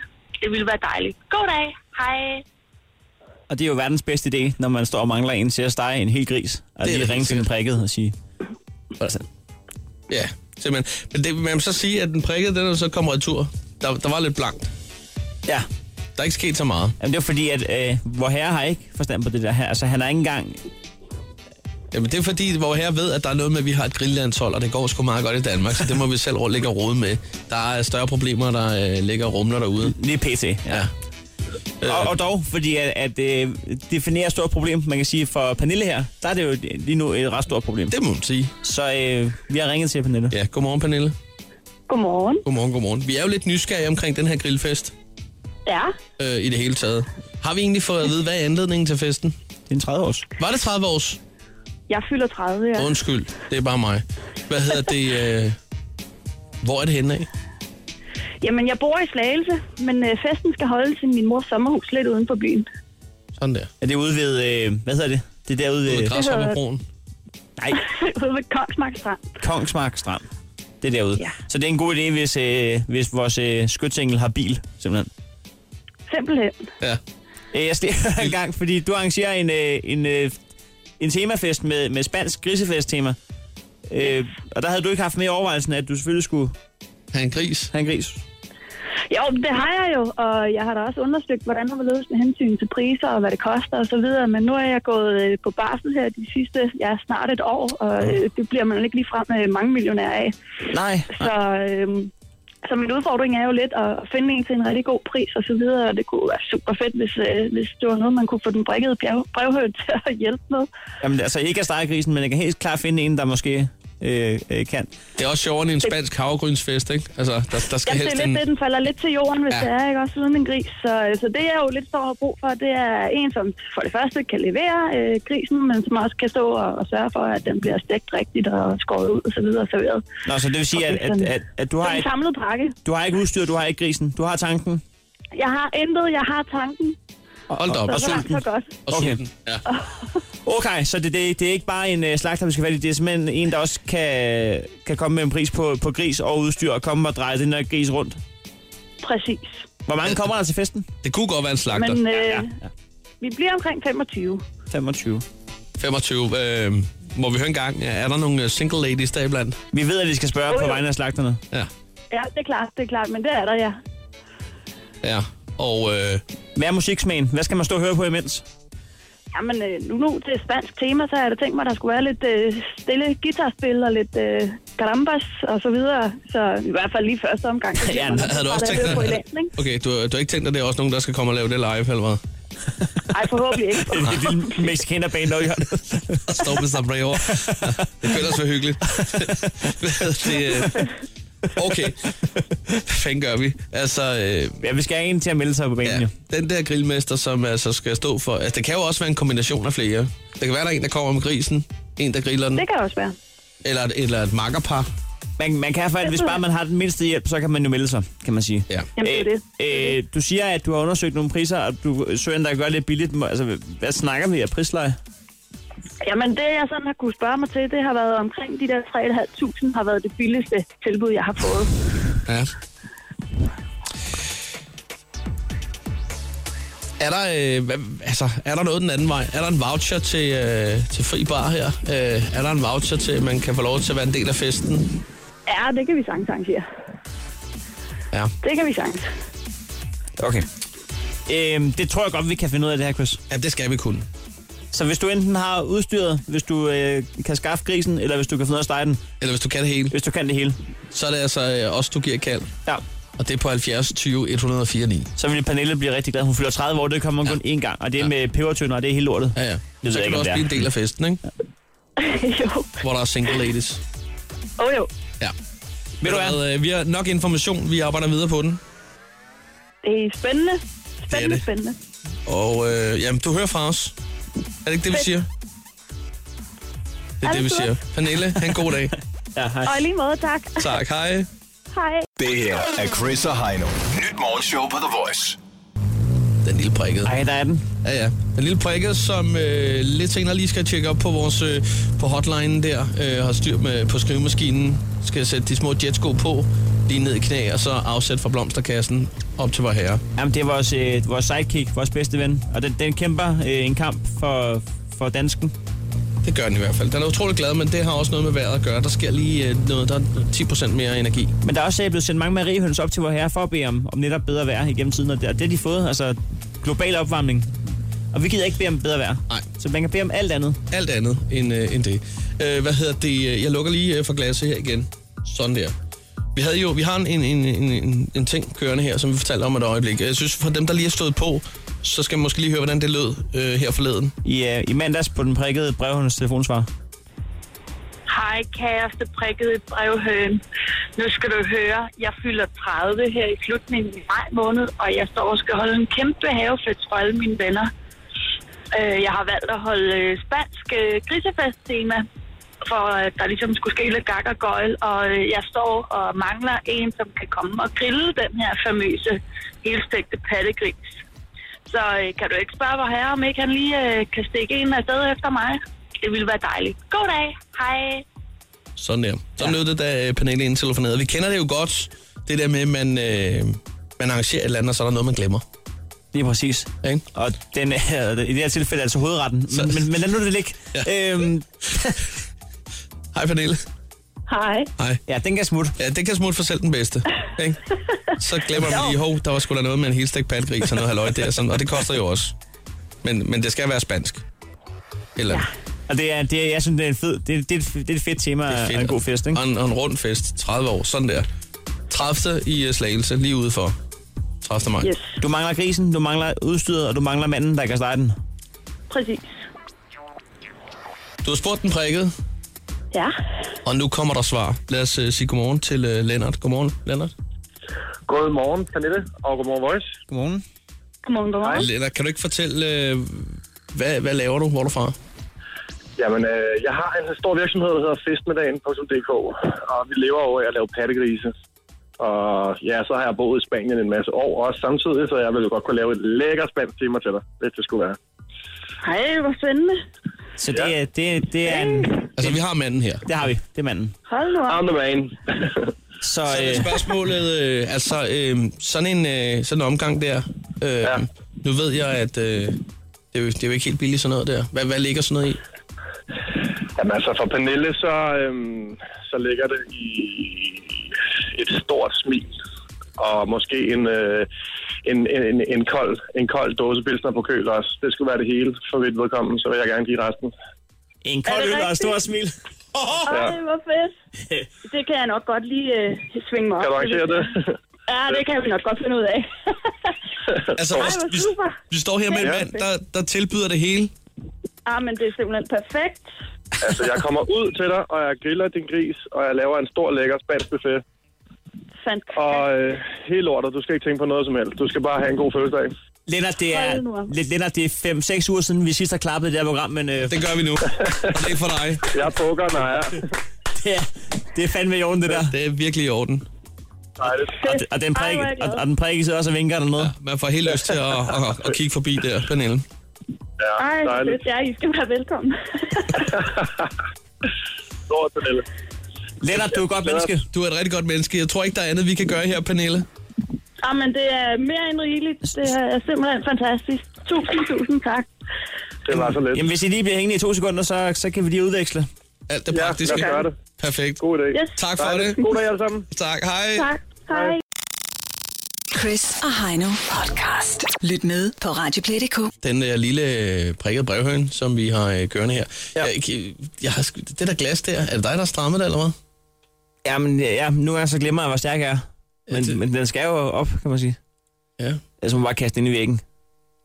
Det ville være dejligt. God dag. Hej.
Og det er jo verdens bedste idé, når man står og mangler en til at stege en hel gris. Og
Det er
lige ringe til den
sikkert.
prikket og sige,
Altså, ja, simpelthen. Men det, man må så sige, at den prikkede, den er så kommet retur. Der, der var lidt blankt.
ja,
Der er ikke sket så meget.
Jamen, det er fordi, at øh, vor herre har ikke forstand på det der her. Altså, han har ikke engang...
Jamen, det er fordi, hvor her ved, at der er noget med, at vi har et grilllandshold, og det går sgu meget godt i Danmark, så det må vi selv ligge og rode med. Der er større problemer, der øh, ligger og rumler derude.
Lige pt. Ja.
Ja.
Og, og dog, fordi at, at øh, definere et stort problem, man kan sige, for Pernille her, der er det jo lige nu et ret stort problem.
Det må man sige.
Så øh, vi har ringet til Pernille.
Ja, godmorgen, Pernille.
Godmorgen.
Godmorgen, godmorgen. Vi er jo lidt nysgerrige omkring den her grillfest
Ja,
øh, i det hele taget. Har vi egentlig fået at vide, hvad er anledningen til festen?
Det er en 30 års.
Var det 30 års?
jeg fylder 30, ja.
Undskyld, det er bare mig. Hvad hedder det? Øh, hvor er det henne af?
Jamen, jeg bor i Slagelse, men øh, festen skal holdes i min mors sommerhus lidt uden for byen.
Sådan der.
Er det ude ved... Øh, hvad hedder det? Det er derude
Ude
ved...
ved Græshopperbroen.
Nej,
ude ved Kongsmark Strand.
Kongsmark Strand. Det er derude.
Ja.
Så det er en god idé, hvis, øh, hvis vores øh, skytsengel har bil, simpelthen.
Simpelthen.
Ja.
Øh, Jeg høre en gang, fordi du arrangerer en, øh, en, øh, en temafest med, med spansk grisefest-tema. Øh, og der havde du ikke haft med i overvejelsen, at du selvfølgelig skulle
Ha' en gris.
have en gris.
Jo, det har jeg jo, og jeg har da også undersøgt, hvordan var ledes med hensyn til priser og hvad det koster og så videre. Men nu er jeg gået øh, på barsel her de sidste, ja, snart et år, og øh, det bliver man ikke lige frem med mange millionærer af.
Nej.
Så, øh, så min udfordring er jo lidt at finde en til en rigtig god pris og så videre, og det kunne være super fedt, hvis, øh, hvis det var noget, man kunne få den brikkede bjerg- brevhøn til at hjælpe med.
Jamen, altså ikke at stege grisen, men jeg kan helt klart finde en, der måske øh, øh, kan.
Det er også sjovere end en spansk havregrynsfest, ikke? Altså, der, der skal
Ja, det
helst
er lidt
en...
det, den falder lidt til jorden, hvis
Ja.
det er, ikke? Også uden en gris. Så, så det, jeg jo lidt står og har brug for, det er en, som for det første kan levere øh, grisen, men som også kan stå og, og sørge for, at den bliver stegt rigtigt og skåret ud og så videre og serveret.
Nå, så det vil sige, at, at, at, at du, har
en samlet pakke.
du har ikke udstyr, du har ikke grisen, du har tanken.
Jeg har intet, jeg har tanken.
Hold da op.
Så,
Og
langt,
sulten.
så godt.
Og
Okay.
sulten. Ja.
Okay, så det, det, det er ikke bare en uh, slagter, vi skal fat i. Det er simpelthen en, der også kan, kan komme med en pris på, på gris og udstyr og komme og dreje den der gris rundt.
Præcis.
Hvor mange kommer der til festen?
Det kunne godt være en slagter.
Men øh,
Ja, ja.
vi bliver omkring 25.
25.
25. Øh, må vi høre en gang? Er der nogle øh, single ladies der iblandt?
Vi ved, at vi skal spørge
Jo,
på
jo.
vegne af slagterne.
Ja.
Ja, det er klart, det er klart, men det er der, ja.
Ja. Og øh,
Hvad er musiksmagen? Hvad skal man stå og høre på imens?
Jamen, øh, nu, nu til spansk tema, så har jeg da tænkt mig, at der skulle være lidt øh, stille guitarspil og lidt øh, carambas og så videre. Så i hvert fald lige første omgang. så
Ja,
man
havde du også tænkt
ikke?
Okay, du, du har ikke tænkt dig, at det er også nogen, der skal komme og lave det live, eller hvad?
Ej, forhåbentlig ikke.
Det er lille mexikanerband, der hjørnet.
Stå med sombrero. Det ellers være hyggeligt. det, øh, okay. Hvad fanden gør vi? Altså, øh,
Ja, vi skal have en til at melde sig på banen,
ja, den der grillmester, som altså skal stå for... Altså, det kan jo også være en kombination af flere. Det kan være, der er en, der kommer med grisen, en, der griller den,
Det kan også være.
eller, et- eller et makkerpar.
Man, man kan faktisk, hvis bare man har den mindste hjælp, så kan man jo melde sig, kan man sige.
Ja.
Jamen, det er det.
Øh, øh, du siger, at du har undersøgt nogle priser, og du søger der gør lidt billigt. Altså, hvad snakker vi af prisleje?
Jamen, det jeg sådan har kunne spørge mig til, det har været omkring de der 3.500 har været det billigste tilbud, jeg har fået.
Ja. Er der, øh, hvad, altså, er der noget den anden vej? Er der en voucher til, øh, til fri bar her? Øh, er der en voucher til, at man kan få lov til at være en del af festen?
Ja, det kan vi sagtens arrangere.
Ja.
Det kan vi sagtens.
Okay. Øhm, det tror jeg godt, vi kan finde ud af det her, Chris.
Ja, det skal vi kunne.
Så hvis du enten har udstyret, hvis du øh, kan skaffe grisen, eller hvis du kan finde ud af at stege den,
Eller hvis du kan det hele,
hvis du kan det hele,
så er det altså øh, os, du giver kald.
ja,
Og det er på 70 20 104 9.
så vil Pernille blive rigtig glad. Hun fylder 30 år, det kommer ja. kun én gang, og det er
Ja.
med pebertønder, og det er helt lortet.
Ja, ja.
ved
så kan
ikke,
du også
det er.
blive en del af festen, ikke?
jo.
Hvor der er single ladies.
Åh oh, jo.
Ja.
Ved du hvad?
øh, vi har nok information, vi arbejder videre på den.
Det er spændende. Spændende,
det.
spændende.
Og øh, jamen, du hører fra os. Er det ikke det, vi siger? Det er
Er
det, vi siger. Pernille, ha' en god dag.
Ja, hej.
Og lige måde, tak.
Tak, hej.
Hej.
Det her er Chris og Heino. Nyt morgenshow på The Voice.
Den lille prikket.
Ej, der er den.
Ja, ja. Den lille prikket, som øh, lidt senere lige skal tjekke op på vores øh, på hotline der, øh, har styr med på skrivemaskinen, skal sætte de små jetsko på, lige ned i knæ, og så afsæt fra blomsterkassen op til vor herre.
Jamen, det er vores, øh, vores sidekick, vores bedste ven. Og den, den kæmper øh, en kamp for, for dansken.
Det gør den i hvert fald. Den er utrolig glad, men det har også noget med vejret at gøre. Der sker lige øh, noget, der er 10% mere energi.
Men der er også øh, blevet sendt mange mariehøns op til vor herre for at bede om, om netop bedre vejr igennem tiden. Og det, og det har de fået, altså global opvarmning. Og vi gider ikke bede om bedre vejr.
Nej.
Så man kan bede om alt andet.
Alt andet end, øh, end det. Øh, hvad hedder det? Jeg lukker lige øh, for glasset her igen. Sådan der. Vi, havde jo, vi har en, en, en, en, en, ting kørende her, som vi fortalte om et øjeblik. Jeg synes, for dem, der lige har stået på, så skal man måske lige høre, hvordan det lød øh, her forleden.
I, øh, I mandags på den prikkede brevhøns telefonsvar.
Hej kæreste prikkede brevhøn. Nu skal du høre, jeg fylder 30 her i slutningen i maj måned, og jeg står og skal holde en kæmpe havefest for alle mine venner. Øh, Jeg har valgt at holde øh, spansk øh, grisefest-tema, for at der ligesom skulle ske lidt gak og gøjl, og øh, jeg står og mangler en, som kan komme og grille den her famøse helstegte pattegris. Så øh, kan du ikke spørge vor herre, om ikke han lige øh, kan stikke en afsted efter mig? Det ville være dejligt. God dag. Hej.
Sådan der. Sådan ja. lød det, da øh, Pernille indtelefonerede. Vi kender det jo godt, det der med, at man, øh, man arrangerer et eller andet, og så er der noget, man glemmer.
Lige præcis.
Ikke?
Og den er, i det her tilfælde altså hovedretten.
Så-
Men, men, men lad nu det ligge.
Ja.
Øhm,
Hej Pernille.
Hej.
Hej.
ja, den kan smutte.
Ja, det kan smutte for selv den bedste. Ikke? Så glemmer man lige, hov, der var sgu da noget med en helstegt patgris og noget halvøj der, sådan, og det koster jo også. Men, men det skal være spansk. Eller ja.
Og det er, det er, jeg synes, det er, en fed, det, er, det, er, et- det er et fedt tema
Det er fedt.
og en god fest, ikke?
Og en, og en rund fest, 30 år, sådan der. 30. i øh, Slagelse, lige ude for 30. maj.
Yes,
Du mangler grisen, du mangler udstyret, og du mangler manden, der kan starte den.
præcis.
Du har spurgt den prikket,
Ja.
og nu kommer der svar. Lad os uh, sige godmorgen til uh, Lennart. Godmorgen, Lennart.
Godmorgen, Pernille, og godmorgen, Voice.
Godmorgen.
Godmorgen, godmorgen.
Lennart, kan du ikke fortælle, uh, hvad, hvad laver du? Hvor er du fra?
Jamen, øh, jeg har en stor virksomhed, der hedder Festmeddagen.dk, og vi lever over af at lave pattegrise. Og ja, så har jeg boet i Spanien en masse år også samtidig, så jeg ville jo godt kunne lave et lækker spansk tema til dig, hvis det skulle være.
Hej, hvor spændende.
Så det, er, det, er- det er en...
Altså, vi har manden her.
Det har vi. Det er manden.
Hold nu op.
I'm the man.
Så,
Så
øh,
er spørgsmålet, øh, altså øh, sådan, en, øh, sådan en omgang der, øh, ja. Nu ved jeg, at øh, det, er jo, det er jo ikke helt billigt sådan noget der. Hvad, hvad ligger sådan noget i?
Jamen altså, for Pernille, så, øhm, så ligger det i et stort smil. Og måske en, øh, en, en, en, kold, en kold dåse pilsner på køl også. Det skulle være det hele for mit vedkommende, så vil jeg gerne give resten.
En kold
Er
øl og et stort smil.
Ej, hvor fedt. Det kan jeg nok godt lige øh, svinge mig op.
Kan du arrangere det?
Ja, det kan vi nok godt finde ud af.
Altså,
Ej,
vi, vi, står her med en
Ja.
mand, der, der tilbyder det hele.
ah, men det er simpelthen perfekt.
altså, jeg kommer ud til dig, og jeg griller din gris, og jeg laver en stor lækker spansk buffet.
Fantastisk.
Og øh, helt lortet, du skal ikke tænke på noget som helst. Du skal bare have en god fødselsdag.
Lennart, det er, Lennart, det er 5-6 uger siden, vi sidst har klappet det her program, men øh,
Det gør vi nu. Og det er for dig.
Jeg er poker, nej, ja.
det, er, det er fandme i orden, det der.
Det er virkelig i orden.
Og, og, den prik,
er
og, og den prikke sidder også og vinker dernede.
Man får helt lyst til at, at, at kigge forbi der, Pernille.
Ja,
Ej,
dejligt.
fedt. Ja, I skal være velkommen.
Stort, Pernille.
Lennart, du er et godt menneske.
Du er et rigtig godt menneske. Jeg tror ikke, der er andet, vi kan gøre her, Pernille.
Jamen, det er mere end rigeligt. Det er simpelthen fantastisk. Tusind, tusind tak.
Det var så lidt.
Jamen, hvis I lige bliver hængende i to sekunder, så, så kan vi lige udveksle.
Alt det
Ja,
praktiske.
lad os gøre det.
Perfekt.
God idé.
Yes.
Tak for det.
God dag alle sammen.
Tak. Hej.
Tak. Hej.
Chris og Heino podcast. Lyt med på Radioplay.dk.
Den der lille øh, prikkede brevhøn, som vi har øh, kørende her.
Ja.
Jeg, jeg, jeg har, det der glas der, er det dig, der har strammet det, eller hvad?
Jamen, ja, nogle gange så glemmer jeg, hvor stærk jeg er. Men,
det-
men den skal jo op, kan man sige.
Ja.
Altså, man bare kaste den ind i væggen.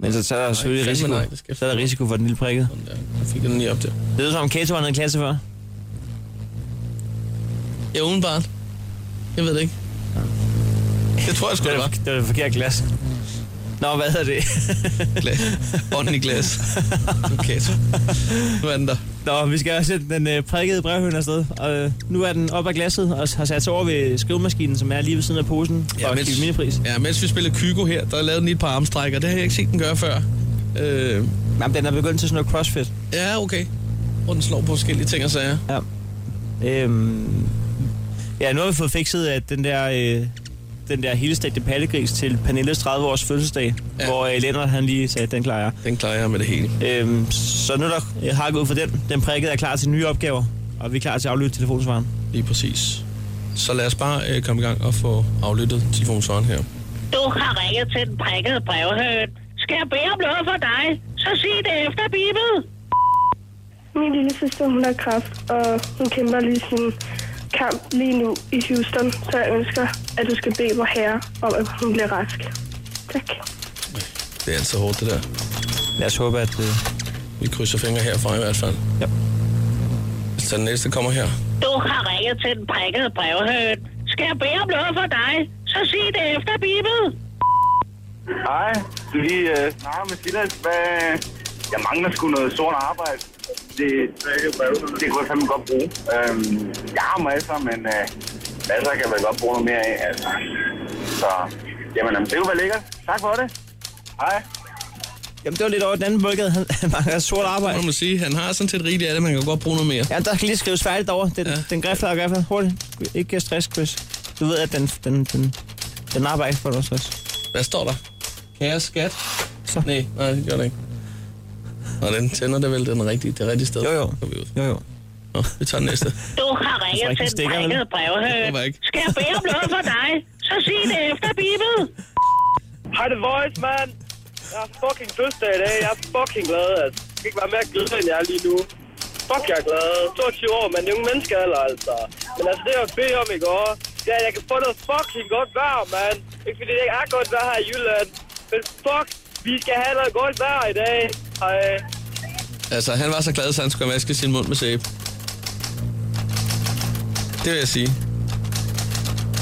Men så, så er der selvfølgelig
fandme
risiko,
nej,
så er der risiko for den lille prikket.
Sådan der. Jeg fik den lige op der.
Det lyder som om Kato har noget i klasse før.
Ja, udenbart. Jeg ved det ikke. Det tror jeg sgu,
Det er
var.
det, er det forkerte glas. Nå, hvad hedder det?
Glas. Ånden i glas. Okay, så. Nu er den der.
Nå, vi skal også sætte den øh, prikkede brevhøn afsted. Og øh, nu er den op ad glasset og har sat sig over ved skrivemaskinen, som er lige ved siden af posen for ja,
mens,
minipris.
ja, mens vi spillede Kygo her, der lavede den lige et par armstrækker. Det har jeg ikke set den gøre før. Øh,
Jamen, den er begyndt til sådan noget crossfit.
ja, okay. Og den slår på forskellige ting og sager.
Ja. Øhm, ja, nu har vi fået fikset at den der, øh, den der helstegte pattegris til Pernilles 30 års fødselsdag,
Ja.
hvor øh, Lennart han lige sagde, den klarer jeg.
Den klarer jeg med det hele.
Øhm, så nu er der øh, hakket ud for den. Den prikkede er klar til nye opgaver, og vi er klar til at aflytte telefonsvaren.
Lige præcis. Så lad os bare øh, komme i gang og få aflyttet telefonsvaren her.
Du har ringet til den prikkede brevhøn. Skal jeg bede om noget for dig? Så sig det efter, Bibel.
Min lille søster, hun har kræft, og hun kæmper lige sin kamp lige nu i Houston. Så jeg ønsker, at du skal bede vor herre om, at hun bliver rask. Tak.
Det er altså hårdt, det der.
Lad os håbe, at... Øh,
Vi krydser fingre herfra i hvert fald.
Ja.
Så den næste kommer her.
Du har ringet til den prikkede brevhøn. Skal jeg bede om noget for dig? Så sig det efter, Bibel.
Hej, du lige øh, snakker med Silas. Hvad... Jeg mangler sgu noget sort arbejde. Det, det kunne jeg fandme godt bruge. Øhm, jeg har masser, men øh, masser kan jeg godt bruge noget mere af. Altså. Så, jamen, det kunne være lækkert. Tak for det. Hej.
jamen, det var lidt over den anden boldgade. Han, han mangler sort arbejde.
Må man sige, han har sådan set rigeligt af det, man kan godt bruge noget mere.
Ja, der skal lige skrives færdigt over. Den,
Ja.
den grifler og grifler. Hurtigt. Ikke stress, Chris. Du ved, at den, den, den, den arbejder ikke for noget stress.
Hvad står der? Kære skat?
Så.
Nej, nej, det gør det ikke. Og den tænder det vel den rigtige, det rigtige sted.
Jo, jo.
Går vi ud.
Jo, jo.
Nå, vi tager den næste.
Du har ringet til den prikkede brevhøn. Skal jeg bede om noget for dig? Så sig det efter, Bibel.
Hej, The Voice, man. Jeg har fucking fødselsdag i dag. Jeg er fucking glad. Altså. Jeg kan ikke være mere glad, end jeg er lige nu. Fuck, jeg er glad. 22 år, men det er unge mennesker altså. Men altså, det jeg bedt om i går, det er, at jeg kan få noget fucking godt vejr, mand. Ikke fordi det ikke er godt vejr her i Jylland. Men fuck, vi skal have noget godt vejr i dag. Hej.
Altså, han var så glad, at han skulle vaske sin mund med sæbe. Det vil jeg sige.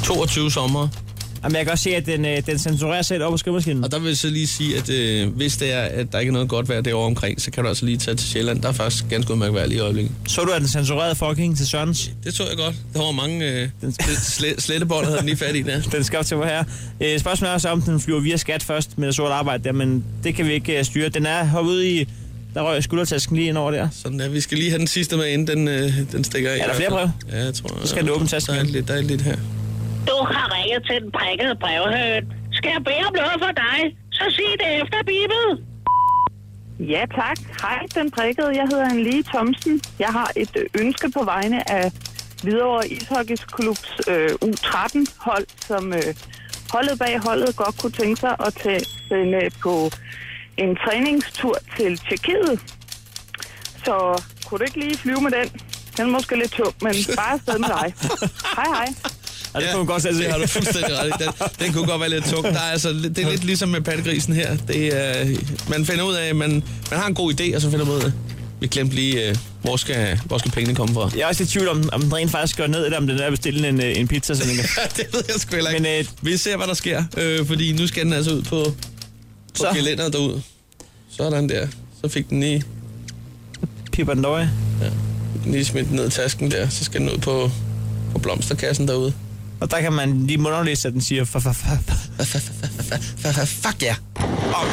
22 sommer.
Jamen, jeg kan også se, at den, øh, den censurerer selv op på skrivemaskinen.
Og der vil jeg så lige sige, at øh, hvis det er, at der ikke er noget godt vejr derovre omkring, så kan du altså lige tage til Sjælland. Der er faktisk ganske udmærket vejr lige i øjeblikket.
Så du, at den censurerede fucking til Sørens?
Det så jeg godt. Der var mange øh, sl- slettebånd, havde den lige fat i der.
Den skal til mig her. Øh, spørgsmålet er så, om den flyver via skat først med det sort arbejde der, men det kan vi ikke uh, styre. Den er hoppet ud i... Der røg skuldertasken lige ind over der.
Sådan der. Vi skal lige have den sidste med, inden den, øh, den stikker af.
Er der flere brev?
Ja, jeg tror.
Så skal den åbne tasken
Der er lidt, der er lidt her.
Du har ringet til den prikkede brevhøn. Skal jeg bede om noget for dig? Så sig det efter, Bibel.
Ja, tak. Hej, den prikkede. Jeg hedder Anne Thomsen. Jeg har et øh, ønske på vegne af Hvidovre Ishockeyklubs øh, U13-hold, som øh, holdet bag holdet godt kunne tænke sig at tage sende på en træningstur til Tjekkiet. Så kunne du ikke lige flyve med den? Den er måske lidt tung, men bare afsted med dig. Hej, hej.
Og det kunne man godt selv se.
Det har du fuldstændig ret i. Den, den kunne godt være lidt tung. Der er altså, det er lidt ligesom med pattegrisen her. Det er, man finder ud af, at man, man har en god idé, og så finder man ud af, vi glemte lige, øh, hvor, skal, hvor skal pengene komme fra.
Jeg er også i tvivl om, om den rent faktisk går ned, eller om den er bestille en, øh, en pizza. Sådan
det ved jeg sgu heller ikke.
Men, øh,
vi ser, hvad der sker, øh, fordi nu skal den altså ud på, på
Så.
gelænderet derud. Sådan der. Så fik den lige,
Pipper den derovre.
lige smidt den ned i tasken der. Så skal den ud på, på blomsterkassen derude.
Og der kan man lige mundaflæse, at den siger...
Fuck ja. Yeah. Hold